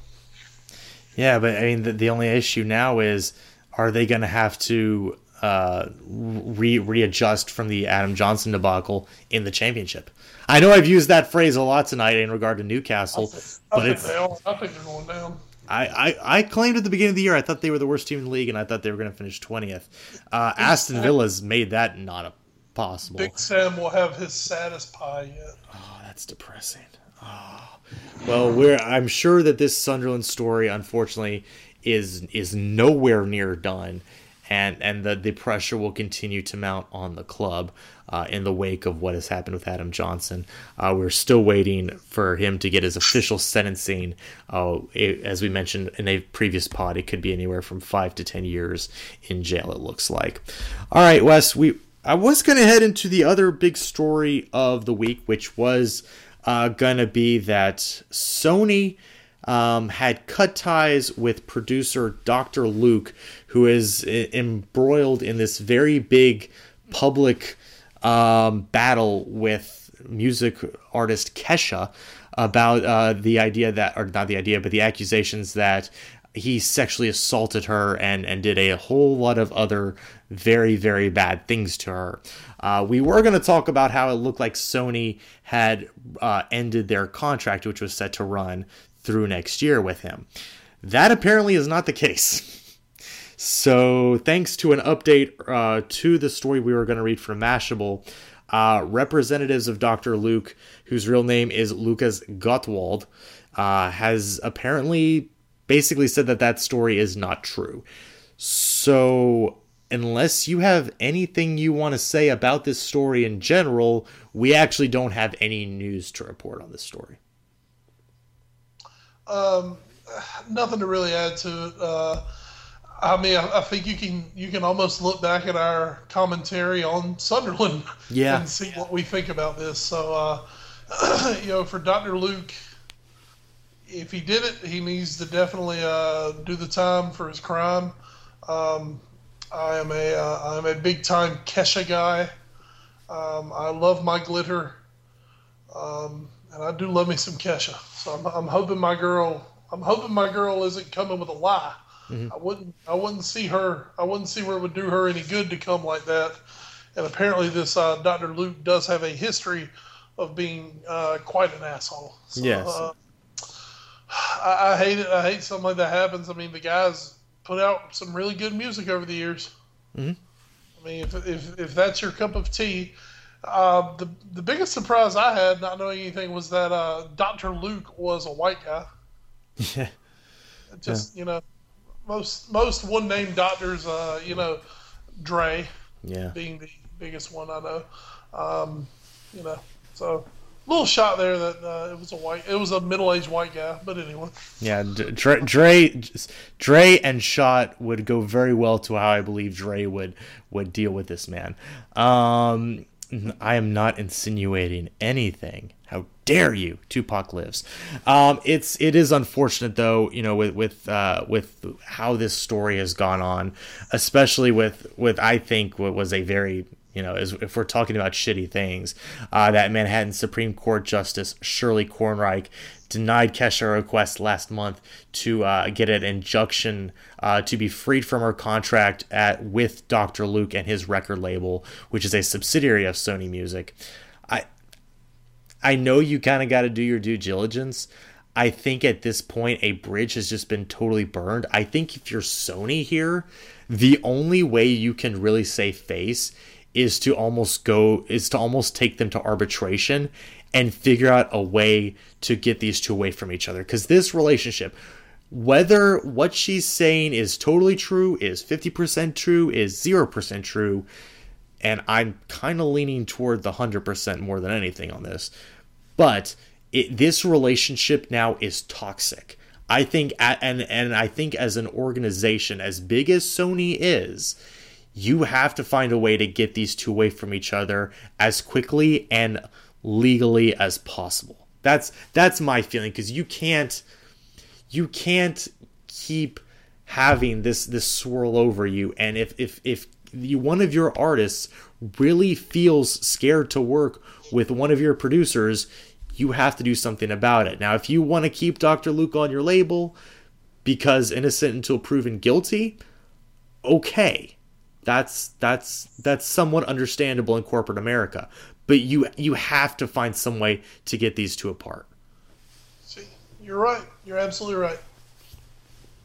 Yeah, but I mean, the, the only issue now is are they going to have to uh, re- readjust from the Adam Johnson debacle in the championship? I know I've used that phrase a lot tonight in regard to Newcastle, I but think it's they are. I think they're going down. I, I, I claimed at the beginning of the year I thought they were the worst team in the league and I thought they were going to finish twentieth. Uh, Aston Villa's made that not a possible. Big Sam will have his saddest pie yet. Oh, that's depressing. Oh. Well, we're I'm sure that this Sunderland story, unfortunately, is is nowhere near done, and and the the pressure will continue to mount on the club. Uh, in the wake of what has happened with Adam Johnson, uh, we're still waiting for him to get his official sentencing. Uh, it, as we mentioned in a previous pod, it could be anywhere from five to ten years in jail. It looks like. All right, Wes. We I was going to head into the other big story of the week, which was uh, going to be that Sony um, had cut ties with producer Dr. Luke, who is embroiled in this very big public um, battle with music artist Kesha about uh, the idea that, or not the idea, but the accusations that he sexually assaulted her and and did a whole lot of other very very bad things to her. Uh, we were going to talk about how it looked like Sony had uh, ended their contract, which was set to run through next year with him. That apparently is not the case. So, thanks to an update uh, to the story we were going to read from Mashable, uh, representatives of Dr. Luke, whose real name is Lucas Gottwald, uh, has apparently basically said that that story is not true. So, unless you have anything you want to say about this story in general, we actually don't have any news to report on this story. Um, nothing to really add to it. Uh, I mean, I, I, think you can you can almost look back at our commentary on Sunderland yeah. and see what we think about this. So, uh, you know, for Dr. Luke, if he did it, he needs to definitely uh, do the time for his crime. Um, I am a am uh, a big time Kesha guy. Um, I love my glitter, um, and I do love me some Kesha. So I'm, I'm, hoping my girl I'm hoping my girl isn't coming with a lie. Mm-hmm. I wouldn't I wouldn't see her I wouldn't see where it would do her any good to come like that. And apparently, this uh, Dr. Luke does have a history of being uh, quite an asshole. So, yes. Uh, I, I, hate it. I hate something like that happens. I mean, the guys put out some really good music over the years. Mm-hmm. I mean, if, if, if that's your cup of tea, uh, the the biggest surprise I had, not knowing anything, was that uh, Doctor Luke was a white guy. Yeah. Just yeah. you know, most most one name doctors, uh, you know, Dre. Yeah. Being the biggest one I know, um, you know, so little shot there that uh, it was a white, it was a middle-aged white guy, but anyway. Yeah, Dre, Dre, Dre, and Shot would go very well to how I believe Dre would would deal with this man. Um, I am not insinuating anything. How dare you? Tupac lives. Um, it's it is unfortunate though, you know, with with uh, with how this story has gone on, especially with with I think what was a very you know, as if we're talking about shitty things, uh, that Manhattan Supreme Court Justice Shirley Kornreich denied Kesha a request last month to uh, get an injunction uh, to be freed from her contract at with Dr. Luke and his record label, which is a subsidiary of Sony Music. I I know you kind of got to do your due diligence. I think at this point a bridge has just been totally burned. I think if you're Sony here, the only way you can really save face is to almost go is to almost take them to arbitration and figure out a way to get these two away from each other. Because this relationship whether what she's saying is totally true is 50% true is 0% true and i'm kind of leaning toward the 100% more than anything on this but it, this relationship now is toxic. I think and and i think as an organization as big as sony is you have to find a way to get these two away from each other as quickly and legally as possible. That's that's my feeling because you can't you can't keep having this this swirl over you and if if if you one of your artists really feels scared to work with one of your producers you have to do something about it now if you want to keep dr luke on your label because innocent until proven guilty, okay. That's that's that's somewhat understandable in corporate America. But you you have to find some way to get these two apart. See, you're right. You're absolutely right.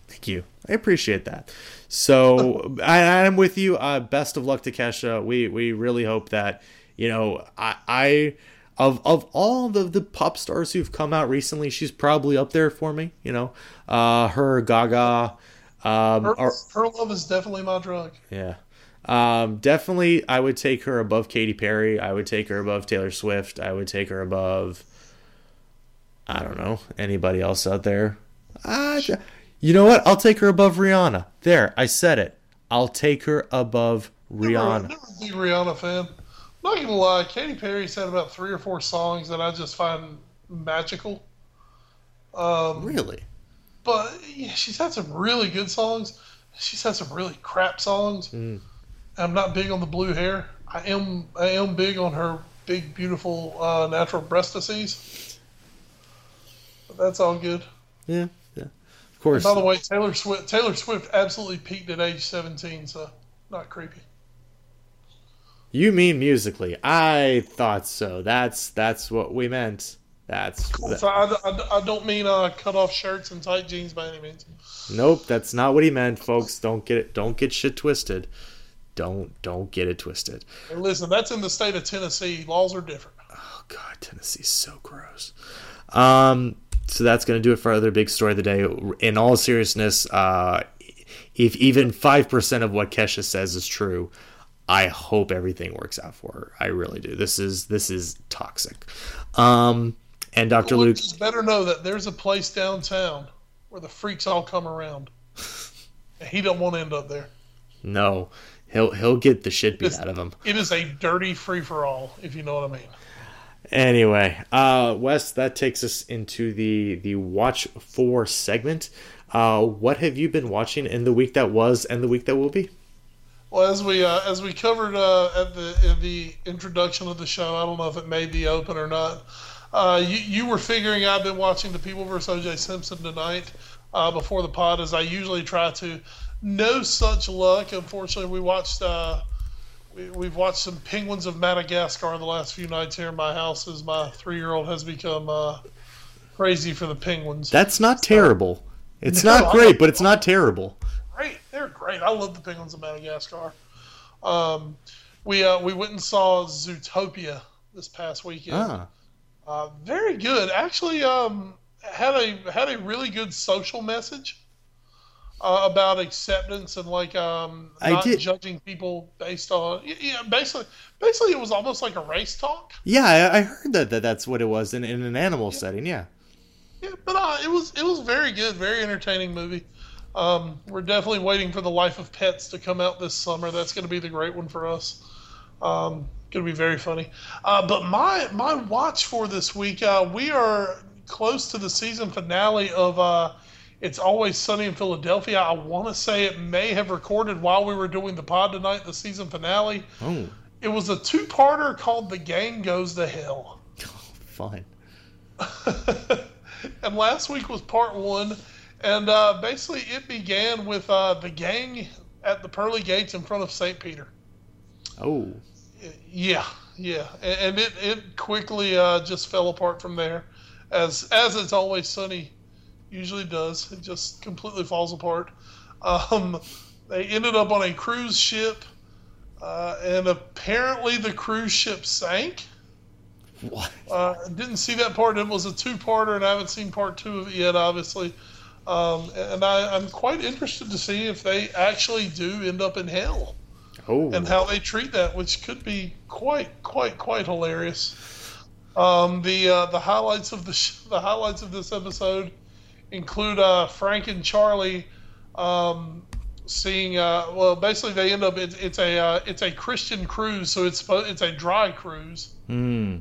Thank you. I appreciate that. So I, I'm with you. Uh, best of luck to Kesha. We we really hope that you know I I of of all the the pop stars who've come out recently, she's probably up there for me. You know, uh, her Gaga. Um, Her, are, her love is definitely my drug. yeah. Um, definitely, I would take her above Katy Perry. I would take her above Taylor Swift. I would take her above. I don't know anybody else out there. Uh, you know what? I'll take her above Rihanna. There, I said it. I'll take her above Rihanna. Never, never Rihanna fan. I'm not gonna lie, Katy Perry's had about three or four songs that I just find magical. Um, Really? but yeah, she's had some really good songs. She's had some really crap songs. Mm. I'm not big on the blue hair. I am I am big on her big beautiful uh, natural breast disease. But that's all good. Yeah, yeah. Of course. By the way, Taylor Swift Taylor Swift absolutely peaked at age 17, so not creepy. You mean musically? I thought so. That's that's what we meant. That's So I, I, I don't mean uh, cut off shirts and tight jeans by any means. nope. That's not what he meant, folks. Don't get it. Don't get shit twisted. Don't don't get it twisted. And listen, that's in the state of Tennessee. Laws are different. Oh God, Tennessee's so gross. Um, so that's gonna do it for our other big story of the day. In all seriousness, uh, if even five percent of what Kesha says is true, I hope everything works out for her. I really do. This is this is toxic. Um, and Dr. Well, Luke, just better know that there's a place downtown where the freaks all come around. and he don't want to end up there. no, he'll he'll get the shit beat This- out of him. It is a dirty free for all, if you know what I mean. Anyway, uh, Wes, that takes us into the the watch for segment. Uh, what have you been watching in the week that was and the week that will be? Well, as we uh, as we covered uh, at the in the introduction of the show, I don't know if it made the open or not. Uh, you you were figuring I've been watching the People vs. O.J. Simpson tonight uh, before the pod, as I usually try to. No such luck. Unfortunately, we watched uh, we, we've watched some Penguins of Madagascar in the last few nights here in my house, as my three year old has become uh, crazy for the Penguins. That's not terrible. It's No, not great, but it's not terrible. great. They're great. I love the Penguins of Madagascar. Um, we uh, we went and saw Zootopia this past weekend. Ah, Uh, very good. Actually, um, had a had a really good social message uh, about acceptance and like um, I not did- judging people based on yeah. Basically, basically, it was almost like a race talk. yeah, I, I heard that, that that's what it was in, in an animal setting. Yeah. Yeah, but uh, it was it was very good, very entertaining movie. Um, we're definitely waiting for the Life of Pets to come out this summer. That's going to be the great one for us. Um, going to be very funny. Uh, but my my watch for this week, uh, we are close to the season finale of uh, It's Always Sunny in Philadelphia. I want to say it may have recorded while we were doing the pod tonight, the season finale. Oh, It was a two-parter called The Gang Goes to Hell. fun. and last week was part one, and uh, basically it began with uh, the gang at the pearly gates in front of St. Peter. Oh, Yeah, yeah, and, and it it quickly uh, just fell apart from there, as as it's always sunny, usually does. It just completely falls apart. Um, they ended up on a cruise ship, uh, and apparently the cruise ship sank. what? Uh, didn't see that part. It was a two-parter, and I haven't seen part two of it yet, obviously. Um, and I, I'm quite interested to see if they actually do end up in hell Oh, and how they treat that, which could be quite, quite, quite hilarious. Um, the uh, the highlights of the sh- the highlights of this episode include uh, Frank and Charlie um, seeing. Uh, well, basically, they end up. It's, it's a uh, it's a Christian cruise, so it's it's a dry cruise Hmm.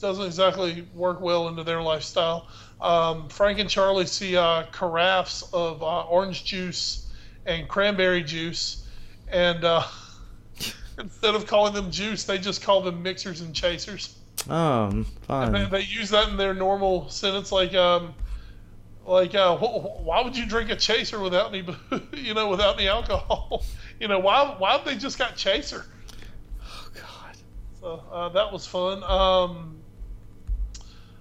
doesn't exactly work well into their lifestyle. Um, Frank and Charlie see uh, carafes of uh, orange juice and cranberry juice, and uh, instead of calling them juice, they just call them mixers and chasers. Um, And they, they use that in their normal sentence, like, um, Like, uh, wh- why would you drink a chaser without any, you know, without any alcohol? you know, why why have they just got chaser? Oh God. So uh, that was fun. Um,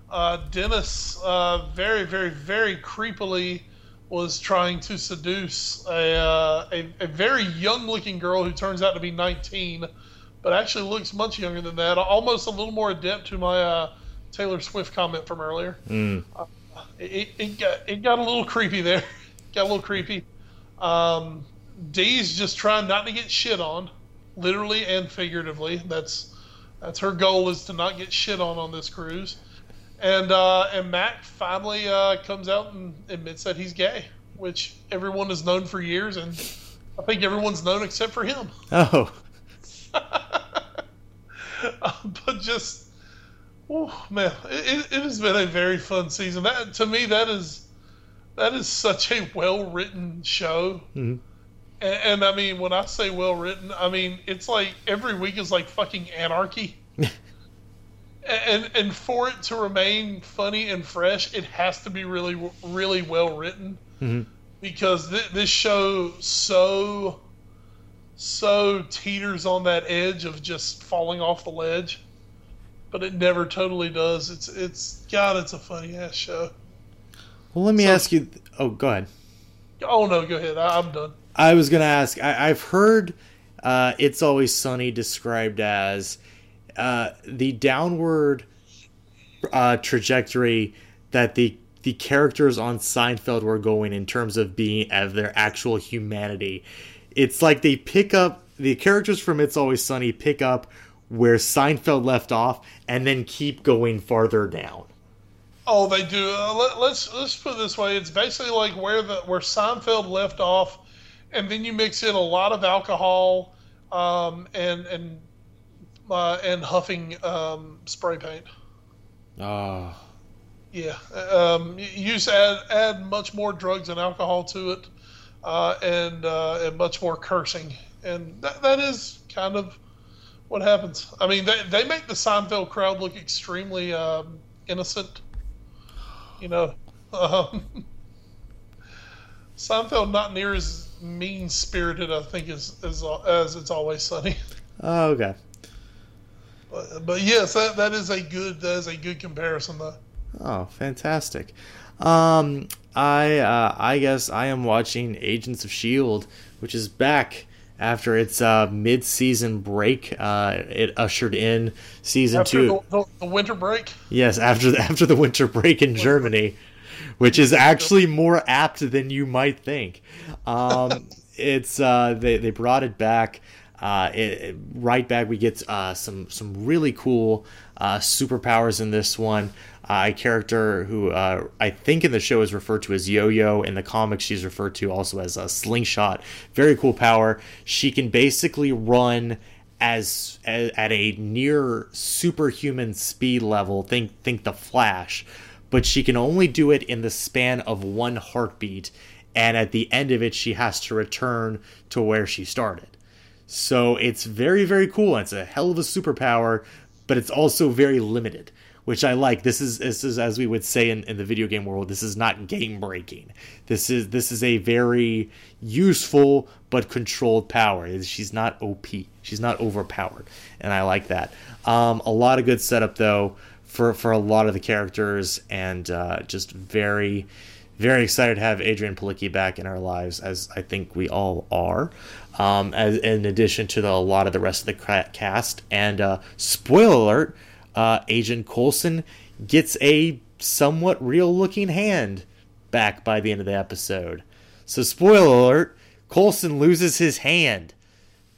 uh, Dennis uh, very, very, very creepily was trying to seduce a, uh, a, a very young looking girl who turns out to be 19, but actually looks much younger than that. Almost a little more adept to my uh, Taylor Swift comment from earlier. Mm. It, it, got, it got a little creepy there. got a little creepy. Um, Dee's just trying not to get shit on, literally and figuratively. That's that's her goal is to not get shit on on this cruise. And uh, and Mac finally uh, comes out and admits that he's gay, which everyone has known for years, and I think everyone's known except for him. Oh. Uh, but just, oh man, it, it has been a very fun season. That to me, that is that is such a well written show. Mm-hmm. And, and, I mean, when I say well written, I mean it's like every week is like fucking anarchy. and and for it to remain funny and fresh, it has to be really really well written. Mm-hmm. Because th- this show so so teeters on that edge of just falling off the ledge, but it never totally does. It's it's God, it's a funny ass show. Well, let me so, ask you. Oh, go ahead. Oh no, go ahead. I, am done. I was gonna ask. I, have heard uh, "It's Always Sunny" described as uh, the downward uh, trajectory that the the characters on Seinfeld were going in terms of being of their actual humanity it's like they pick up the characters from It's Always Sunny pick up where Seinfeld left off and then keep going farther down. Oh, they do. Uh, let, let's let's put it this way: it's basically like where the where Seinfeld left off, and then you mix in a lot of alcohol um, and and uh, and huffing um, spray paint. Oh. Yeah. Um, you just add add much more drugs and alcohol to it uh, and uh, and much more cursing, and that, that is kind of what happens. I mean, they they make the Seinfeld crowd look extremely um, innocent. You know, um, Seinfeld not near as mean spirited, I think, as, as as it's always sunny. Oh, okay. But, but yes, that, that is a good that is a good comparison though. Oh, fantastic. Um, I uh, I guess I am watching Agents of Shield, which is back after its uh, mid-season break. Uh, it ushered in season after two. The, the, the, winter break. Yes, after the, after the winter break in Germany, which is actually more apt than you might think. Um, it's uh, they they brought it back. Uh, it, right back, we get uh, some some really cool uh, superpowers in this one a character who uh, I think in the show is referred to as Yo-Yo. In the comics, she's referred to also as a Slingshot. Very cool power. She can basically run as, as at a near superhuman speed level. Think think the Flash, but she can only do it in the span of one heartbeat. And at the end of it, she has to return to where she started. So it's very, very cool. It's a hell of a superpower, but it's also very limited which I like. This is this is as we would say in, in the video game world, this is not game breaking. This is this is a very useful but controlled power. She's not OP. She's not overpowered, and I like that. Um, a lot of good setup though for for a lot of the characters, and uh, just very very excited to have Adrianne Palicki back in our lives, as I think we all are. Um, as in addition to the, a lot of the rest of the cast, and uh, spoiler alert uh, Agent Coulson gets a somewhat real looking hand back by the end of the episode. So, spoiler alert: Coulson loses his hand.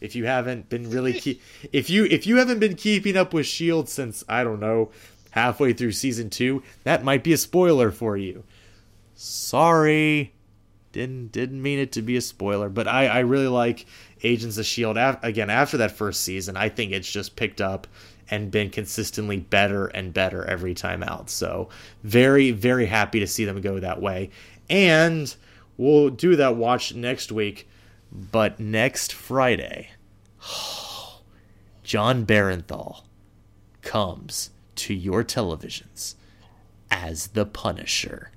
If you haven't been really, keep, if you if you haven't been keeping up with Shield since I don't know halfway through season two, that might be a spoiler for you. Sorry, didn't didn't mean it to be a spoiler, but I I really like Agents of Shield. Again, after that first season, I think it's just picked up and been consistently better and better every time out. So, very, very happy to see them go that way. And we'll do that watch next week. But next Friday, Jon Bernthal comes to your televisions as the Punisher.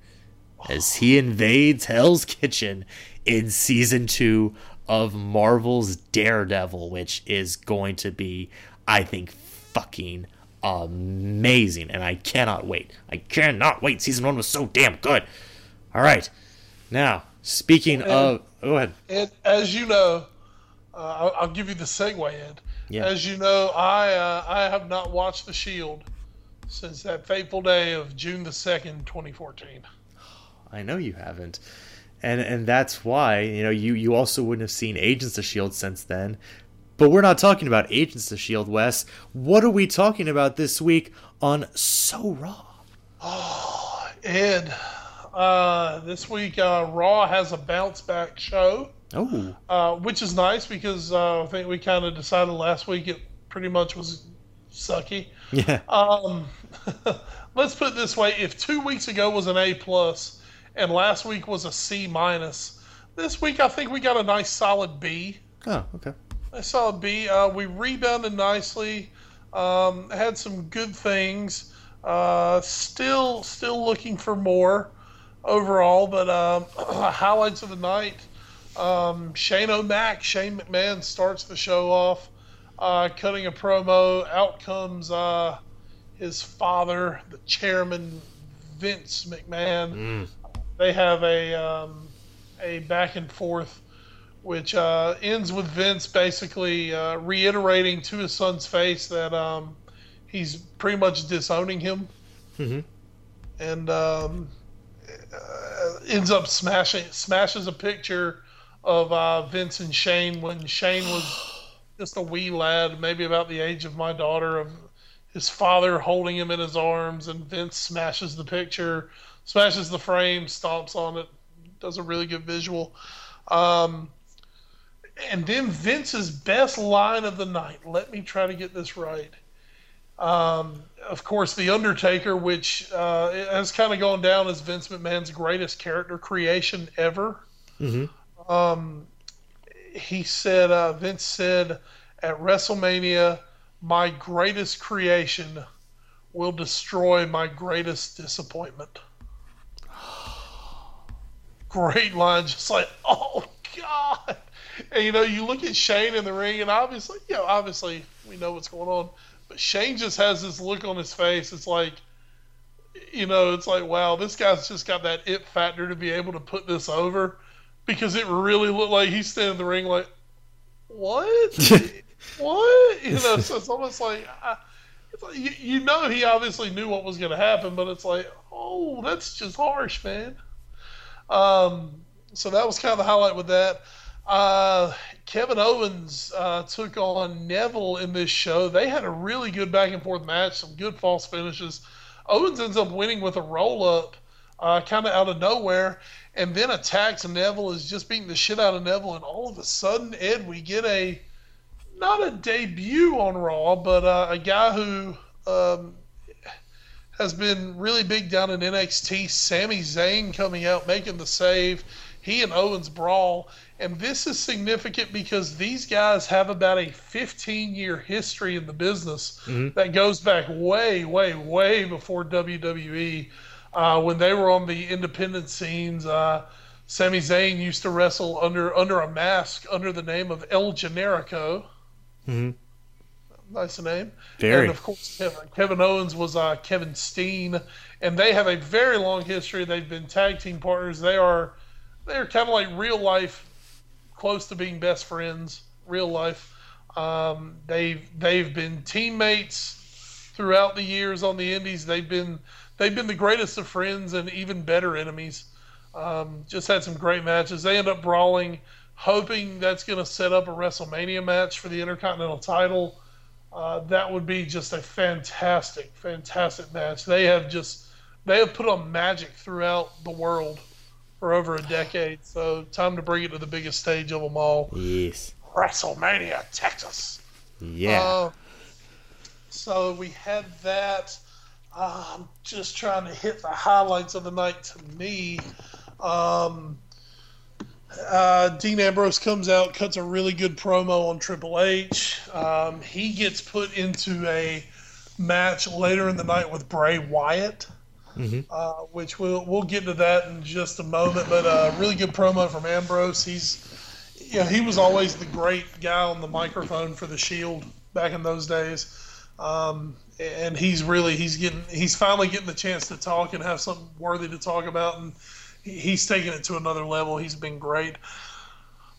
As he invades Hell's Kitchen in season two of Marvel's Daredevil, which is going to be, I think, fucking amazing. And I cannot wait. I cannot wait. Season one was so damn good. All right. Now, speaking and, of. Go ahead. And as you know, uh, I'll, I'll, give you the segue, Ed. Yeah. As you know, I uh, I have not watched The Shield since that fateful day of June the second, twenty fourteen. I know you haven't, and and that's why you know you you also wouldn't have seen Agents of Shield since then. But we're not talking about Agents of Shield, Wes. What are we talking about this week on So Raw? Oh, Ed, uh, this week uh, Raw has a bounce back show. Oh, uh, which is nice because uh, I think we kind of decided last week it pretty much was sucky. Yeah. Um, let's put it this way: if two weeks ago was an A plus, and last week was a C minus. This week, I think we got a nice solid B. Oh, okay. A solid B. Uh, we rebounded nicely. Um, had some good things. Uh, still, still looking for more overall, but um, highlights of the night. Um, Shane O'Mac, Shane McMahon starts the show off, uh, cutting a promo. Out comes uh, his father, the chairman, Vince McMahon. Mm they have a um, a back and forth, which uh, ends with Vince basically uh, reiterating to his son's face that um, he's pretty much disowning him, mm-hmm. and um, uh, ends up smashing smashes a picture of uh, Vince and Shane when Shane was just a wee lad, maybe about the age of my daughter, of his father holding him in his arms, and Vince smashes the picture smashes the frame, stomps on it, does a really good visual. Um, and then Vince's best line of the night. Let me try to get this right. Um, of course, The Undertaker, which uh, has kind of gone down as Vince McMahon's greatest character creation ever. Mm-hmm. Um, he said, uh, Vince said at WrestleMania, my greatest creation will destroy my greatest disappointment great line, just like, oh god. And you know, you look at Shane in the ring, and obviously, you know, obviously we know what's going on, but Shane just has this look on his face. It's like, you know, it's like, wow, this guy's just got that it factor to be able to put this over, because it really looked like he's standing in the ring like, what, what, you know? So it's almost like. I, like you, you know he obviously knew what was going to happen, but it's like, oh, that's just harsh, man. Um, so that was kind of the highlight with that. Uh, Kevin Owens uh, took on Neville in this show. They had a really good back and forth match, some good false finishes. Owens ends up winning with a roll up, uh, kind of out of nowhere, and then attacks Neville is just beating the shit out of Neville, and all of a sudden, Ed, we get a not a debut on Raw, but uh, a guy who um, has been really big down in NXT. Sami Zayn coming out, making the save. He and Owens brawl. And this is significant because these guys have about a 15 year history in the business mm-hmm. that goes back way, way, way before WWE. Uh, when they were on the independent scenes, uh, Sami Zayn used to wrestle under under a mask under the name of El Generico. Mm-hmm nice name. Very. And of course, Kevin, Kevin Owens was uh, Kevin Steen, and they have a very long history. They've been tag team partners. They are they're kind of like real life, close to being best friends. Real life. Um, they've they've been teammates throughout the years on the Indies. They've been they've been the greatest of friends and even better enemies. Um, just had some great matches. They end up brawling, hoping that's going to set up a WrestleMania match for the Intercontinental title. Uh, that would be just a fantastic, fantastic match. They have just they have put on magic throughout the world for over a decade. So time to bring it to the biggest stage of them all. Yes. WrestleMania, Texas. Yeah. Uh, so we had that. Uh, I'm just trying to hit the highlights of the night to me. Um, uh, Dean Ambrose comes out, cuts a really good promo on Triple H. Um, he gets put into a match later in the night with Bray Wyatt. mm-hmm. uh, which we'll we'll get to that in just a moment. But uh, really good promo from Ambrose. He's you know, he was always the great guy on the microphone for the Shield back in those days. Um, and he's really he's getting he's finally getting the chance to talk and have something worthy to talk about, and he's taking it to another level. He's been great.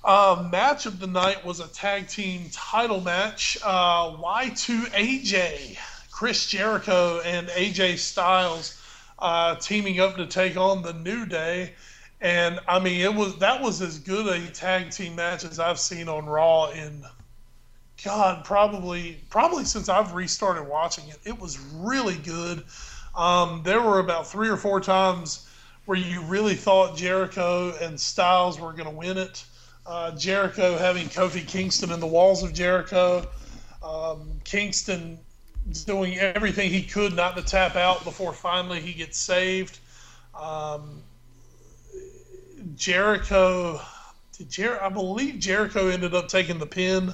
Uh, match of the night was a tag team title match. Uh, Y2AJ, Chris Jericho, and AJ Styles uh, teaming up to take on the New Day. And I mean, it was that was as good a tag team match as I've seen on Raw in God, probably probably since I've restarted watching it. It was really good. Um, there were about three or four times where you really thought Jericho and Styles were going to win it. Uh, Jericho having Kofi Kingston in the walls of Jericho. Um, Kingston doing everything he could not to tap out before finally he gets saved. Um, Jericho, Jer- I believe Jericho ended up taking the pin.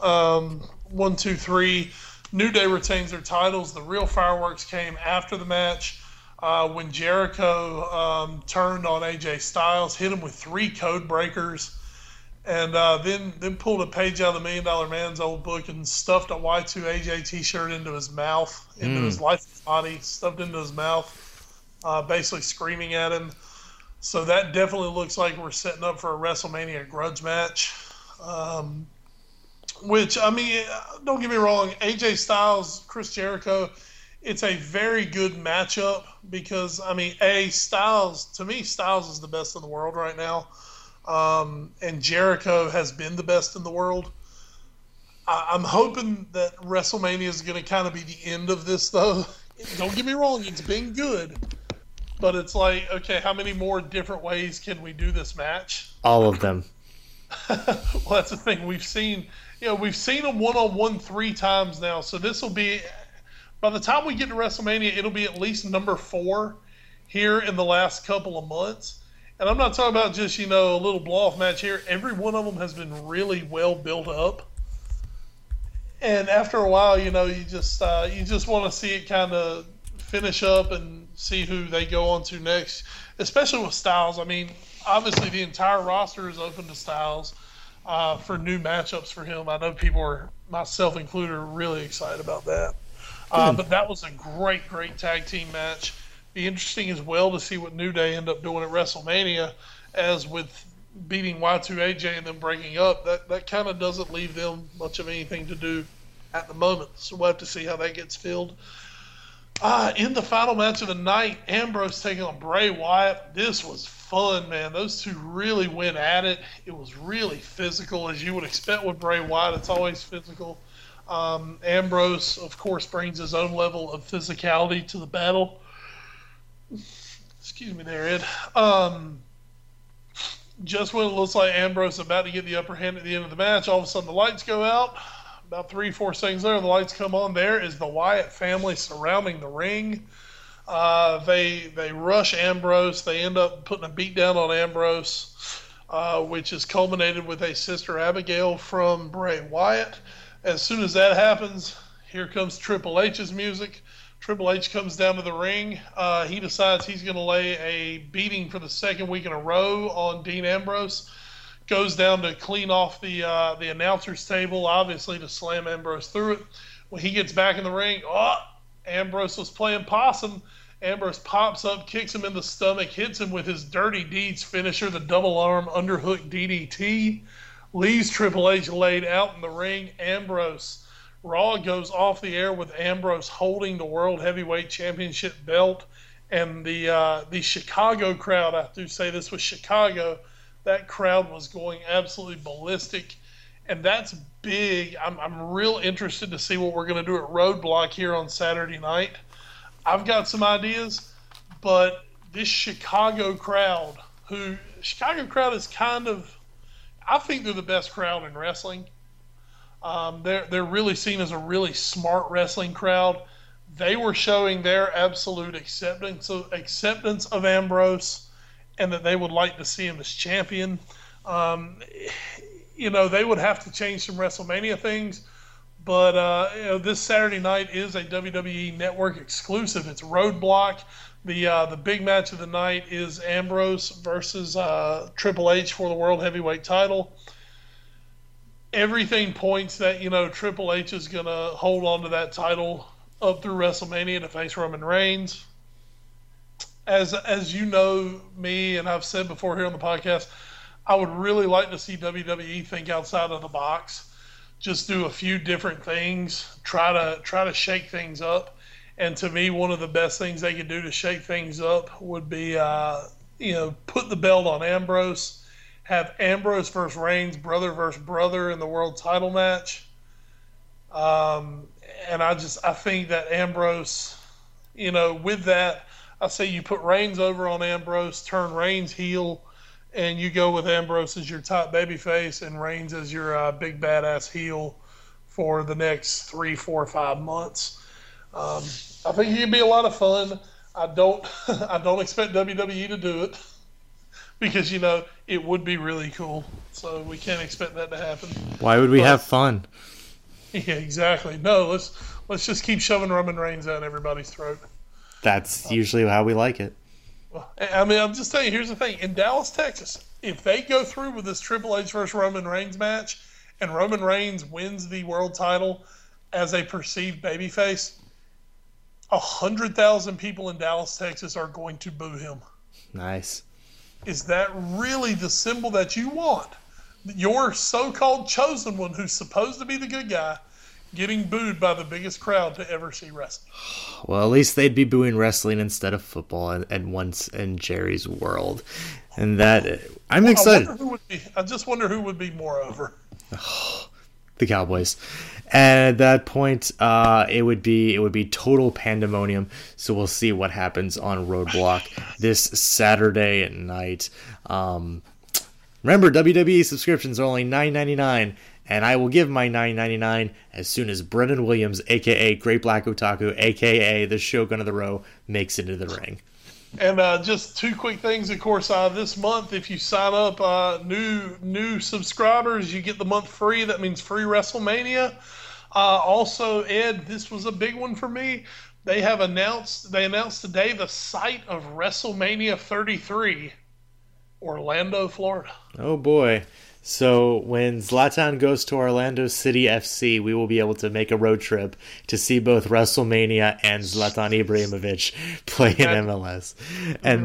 Um, one, two, three. New Day retains their titles. The real fireworks came after the match uh, when Jericho um, turned on AJ Styles, hit him with three code breakers, and uh, then then pulled a page out of the Million Dollar Man's old book and stuffed a Y2 AJ T-shirt into his mouth, into mm. his life body, stuffed into his mouth, uh, basically screaming at him. So that definitely looks like we're setting up for a WrestleMania grudge match. Um, which I mean, don't get me wrong, AJ Styles, Chris Jericho, it's a very good matchup because I mean, a Styles to me, Styles is the best in the world right now, um, and Jericho has been the best in the world. I, I'm hoping that WrestleMania is going to kind of be the end of this, though. Don't get me wrong, it's been good, but it's like, okay, how many more different ways can we do this match? All of them. well, that's the thing. We've seen, you know, we've seen them one on one three times now. So this will be, by the time we get to WrestleMania, it'll be at least number four here in the last couple of months. And I'm not talking about just, you know, a little blow off match here. Every one of them has been really well built up. And after a while, you know, you just uh, you just want to see it kind of finish up and see who they go on to next, especially with Styles. I mean, obviously the entire roster is open to Styles uh, for new matchups for him. I know people are, myself included, are really excited about that. Uh, but that was a great, great tag team match. Be interesting as well to see what New Day end up doing at WrestleMania, as with beating Y2AJ and then breaking up, that, that kind of doesn't leave them much of anything to do at the moment. So we'll have to see how that gets filled. Uh, in the final match of the night, Ambrose taking on Bray Wyatt. This was fun, man. Those two really went at it. It was really physical, as you would expect with Bray Wyatt. It's always physical. Um, Ambrose, of course, brings his own level of physicality to the battle. Excuse me there, Ed. Um, just when it looks like Ambrose about to get the upper hand at the end of the match, all of a sudden the lights go out. About three, four seconds later, the lights come on. There is the Wyatt family surrounding the ring. Uh, they they rush Ambrose. They end up putting a beat down on Ambrose, uh, which is culminated with a sister Abigail from Bray Wyatt. As soon as that happens, here comes Triple H's music. Triple H comes down to the ring. Uh, he decides he's going to lay a beating for the second week in a row on Dean Ambrose. Goes down to clean off the uh, the announcer's table, obviously to slam Ambrose through it. When he gets back in the ring, oh, Ambrose was playing possum. Ambrose pops up, kicks him in the stomach, hits him with his dirty deeds finisher, the double arm underhook DDT, leaves Triple H laid out in the ring. Ambrose Raw goes off the air with Ambrose holding the World Heavyweight Championship belt, and the uh, the Chicago crowd. I do say this was Chicago. That crowd was going absolutely ballistic and that's big. I'm, I'm real interested to see what we're going to do at Roadblock here on Saturday night. I've got some ideas, but this Chicago crowd, who Chicago crowd is kind of, I think they're the best crowd in wrestling. Um, they're they're really seen as a really smart wrestling crowd. They were showing their absolute acceptance of, acceptance of Ambrose, and that they would like to see him as champion. Um, you know, they would have to change some WrestleMania things. But uh, you know, this Saturday night is a WWE Network exclusive. It's Roadblock. The uh, the big match of the night is Ambrose versus uh, Triple H for the World Heavyweight Title. Everything points that you know Triple H is gonna hold on to that title up through WrestleMania to face Roman Reigns. As as you know me, and I've said before here on the podcast, I would really like to see WWE think outside of the box, just do a few different things, try to try to shake things up. And to me, one of the best things they could do to shake things up would be, uh, you know, put the belt on Ambrose, have Ambrose versus Reigns, brother versus brother in the world title match. Um, and I just I think that Ambrose, you know, with that, I say you put Reigns over on Ambrose, turn Reigns heel, and you go with Ambrose as your top babyface and Reigns as your uh, big badass heel for the next three, four, five months. Um, I think would be a lot of fun. I don't I don't expect WWE to do it because you know it would be really cool. So we can't expect that to happen. Why would we but, have fun? Yeah, exactly. No, let's let's just keep shoving Roman Reigns down everybody's throat. That's usually how we like it. I mean, I'm just telling you. Here's the thing: in Dallas, Texas, if they go through with this Triple H versus Roman Reigns match, and Roman Reigns wins the world title as a perceived babyface, hundred thousand people in Dallas, Texas, are going to boo him. Nice. Is that really the symbol that you want? your so-called chosen one who's supposed to be the good guy getting booed by the biggest crowd to ever see wrestling. Well, at least they'd be booing wrestling instead of football and, and once in Jerry's world. And that I'm excited. I, be, I, just wonder who would be more over. the Cowboys. And at that point, uh, it would be it would be total pandemonium. So we'll see what happens on Roadblock this Saturday at night. Um, Remember, WWE subscriptions are only $9.99, and I will give my $9.99 as soon as Brendan Williams, aka Great Black Otaku, aka the Shogun of the Row, makes it into the ring. And uh, just two quick things, of course. Uh, this month, if you sign up, uh, new new subscribers, you get the month free. That means free WrestleMania. Uh, also, Ed, this was a big one for me. They have announced they announced today the site of WrestleMania 33 Orlando, Florida. Oh boy. So when Zlatan goes to Orlando City FC, we will be able to make a road trip to see both WrestleMania and Zlatan Ibrahimovic play in MLS. And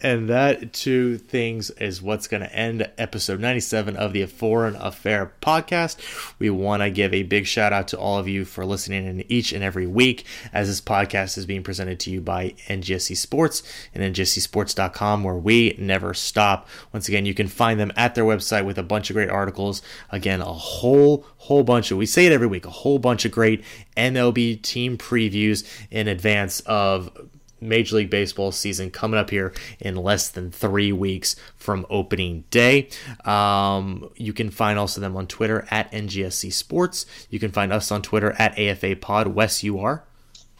and that two things is what's going to end episode 97 of the Foreign Affair podcast. We want to give a big shout out to all of you for listening in each and every week as this podcast is being presented to you by NGSC Sports and NGSCSports.com where we never stop. Once again, you can find them at their website with a bunch of great articles. Again, a whole, whole bunch of, we say it every week, a whole bunch of great MLB team previews in advance of Major League Baseball season coming up here in less than three weeks from opening day. Um, you can find also them on Twitter at NGSC Sports. You can find us on Twitter at AFA Pod. Wes, you are?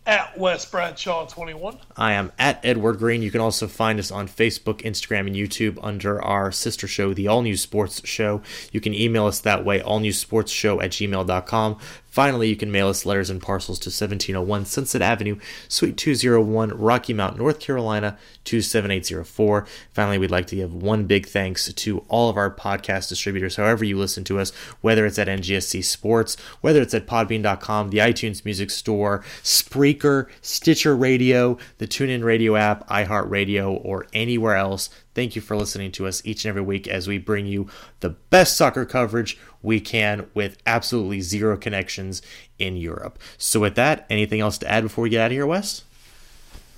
At Wes Bradshaw 21. I am at Edward Greene. You can also find us on Facebook, Instagram, and YouTube under our sister show, The All News Sports Show. You can email us that way, allnewsportsshow at gmail.com. Finally, you can mail us letters and parcels to 1701 Sunset Avenue, Suite 201, Rocky Mount, North Carolina 27804. Finally, we'd like to give one big thanks to all of our podcast distributors, however you listen to us, whether it's at NGSC Sports, whether it's at Podbean.com, the iTunes Music Store, Spreaker, Stitcher Radio, the TuneIn Radio app, iHeartRadio, or anywhere else Thank you for listening to us each and every week as we bring you the best soccer coverage we can with absolutely zero connections in Europe. So, with that, anything else to add before we get out of here, Wes?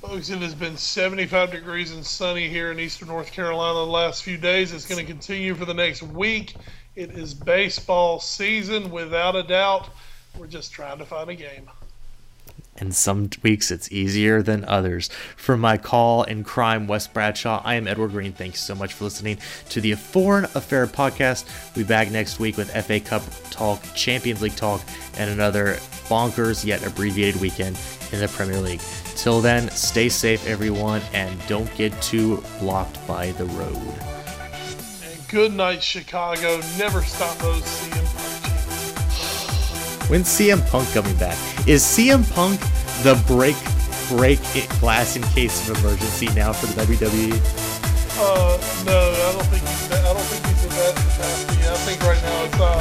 Folks, it has been 75 degrees and sunny here in eastern North Carolina the last few days. It's going to continue for the next week. It is baseball season, without a doubt. We're just trying to find a game and some weeks it's easier than others. For my call in crime, Wes Bradshaw, I am Edward Greene. Thanks so much for listening to the Foreign Affair podcast. We'll be back next week with FA Cup talk, Champions League talk, and another bonkers yet abbreviated weekend in the Premier League. Till then, stay safe, everyone, and don't get too blocked by the road. And good night, Chicago. Never stop those CM When's CM Punk coming back? Is CM Punk the break break it glass in case of emergency now for the WWE? Uh, no, I don't think he's. I don't think he's in that capacity. I think right now it's uh,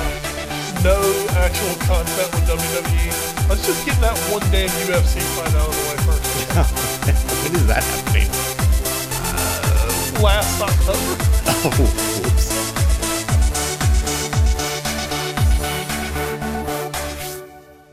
no actual contact with WWE. Let's just get that one damn UFC fight out of the way first. when is that happening? Uh, last October. Oh,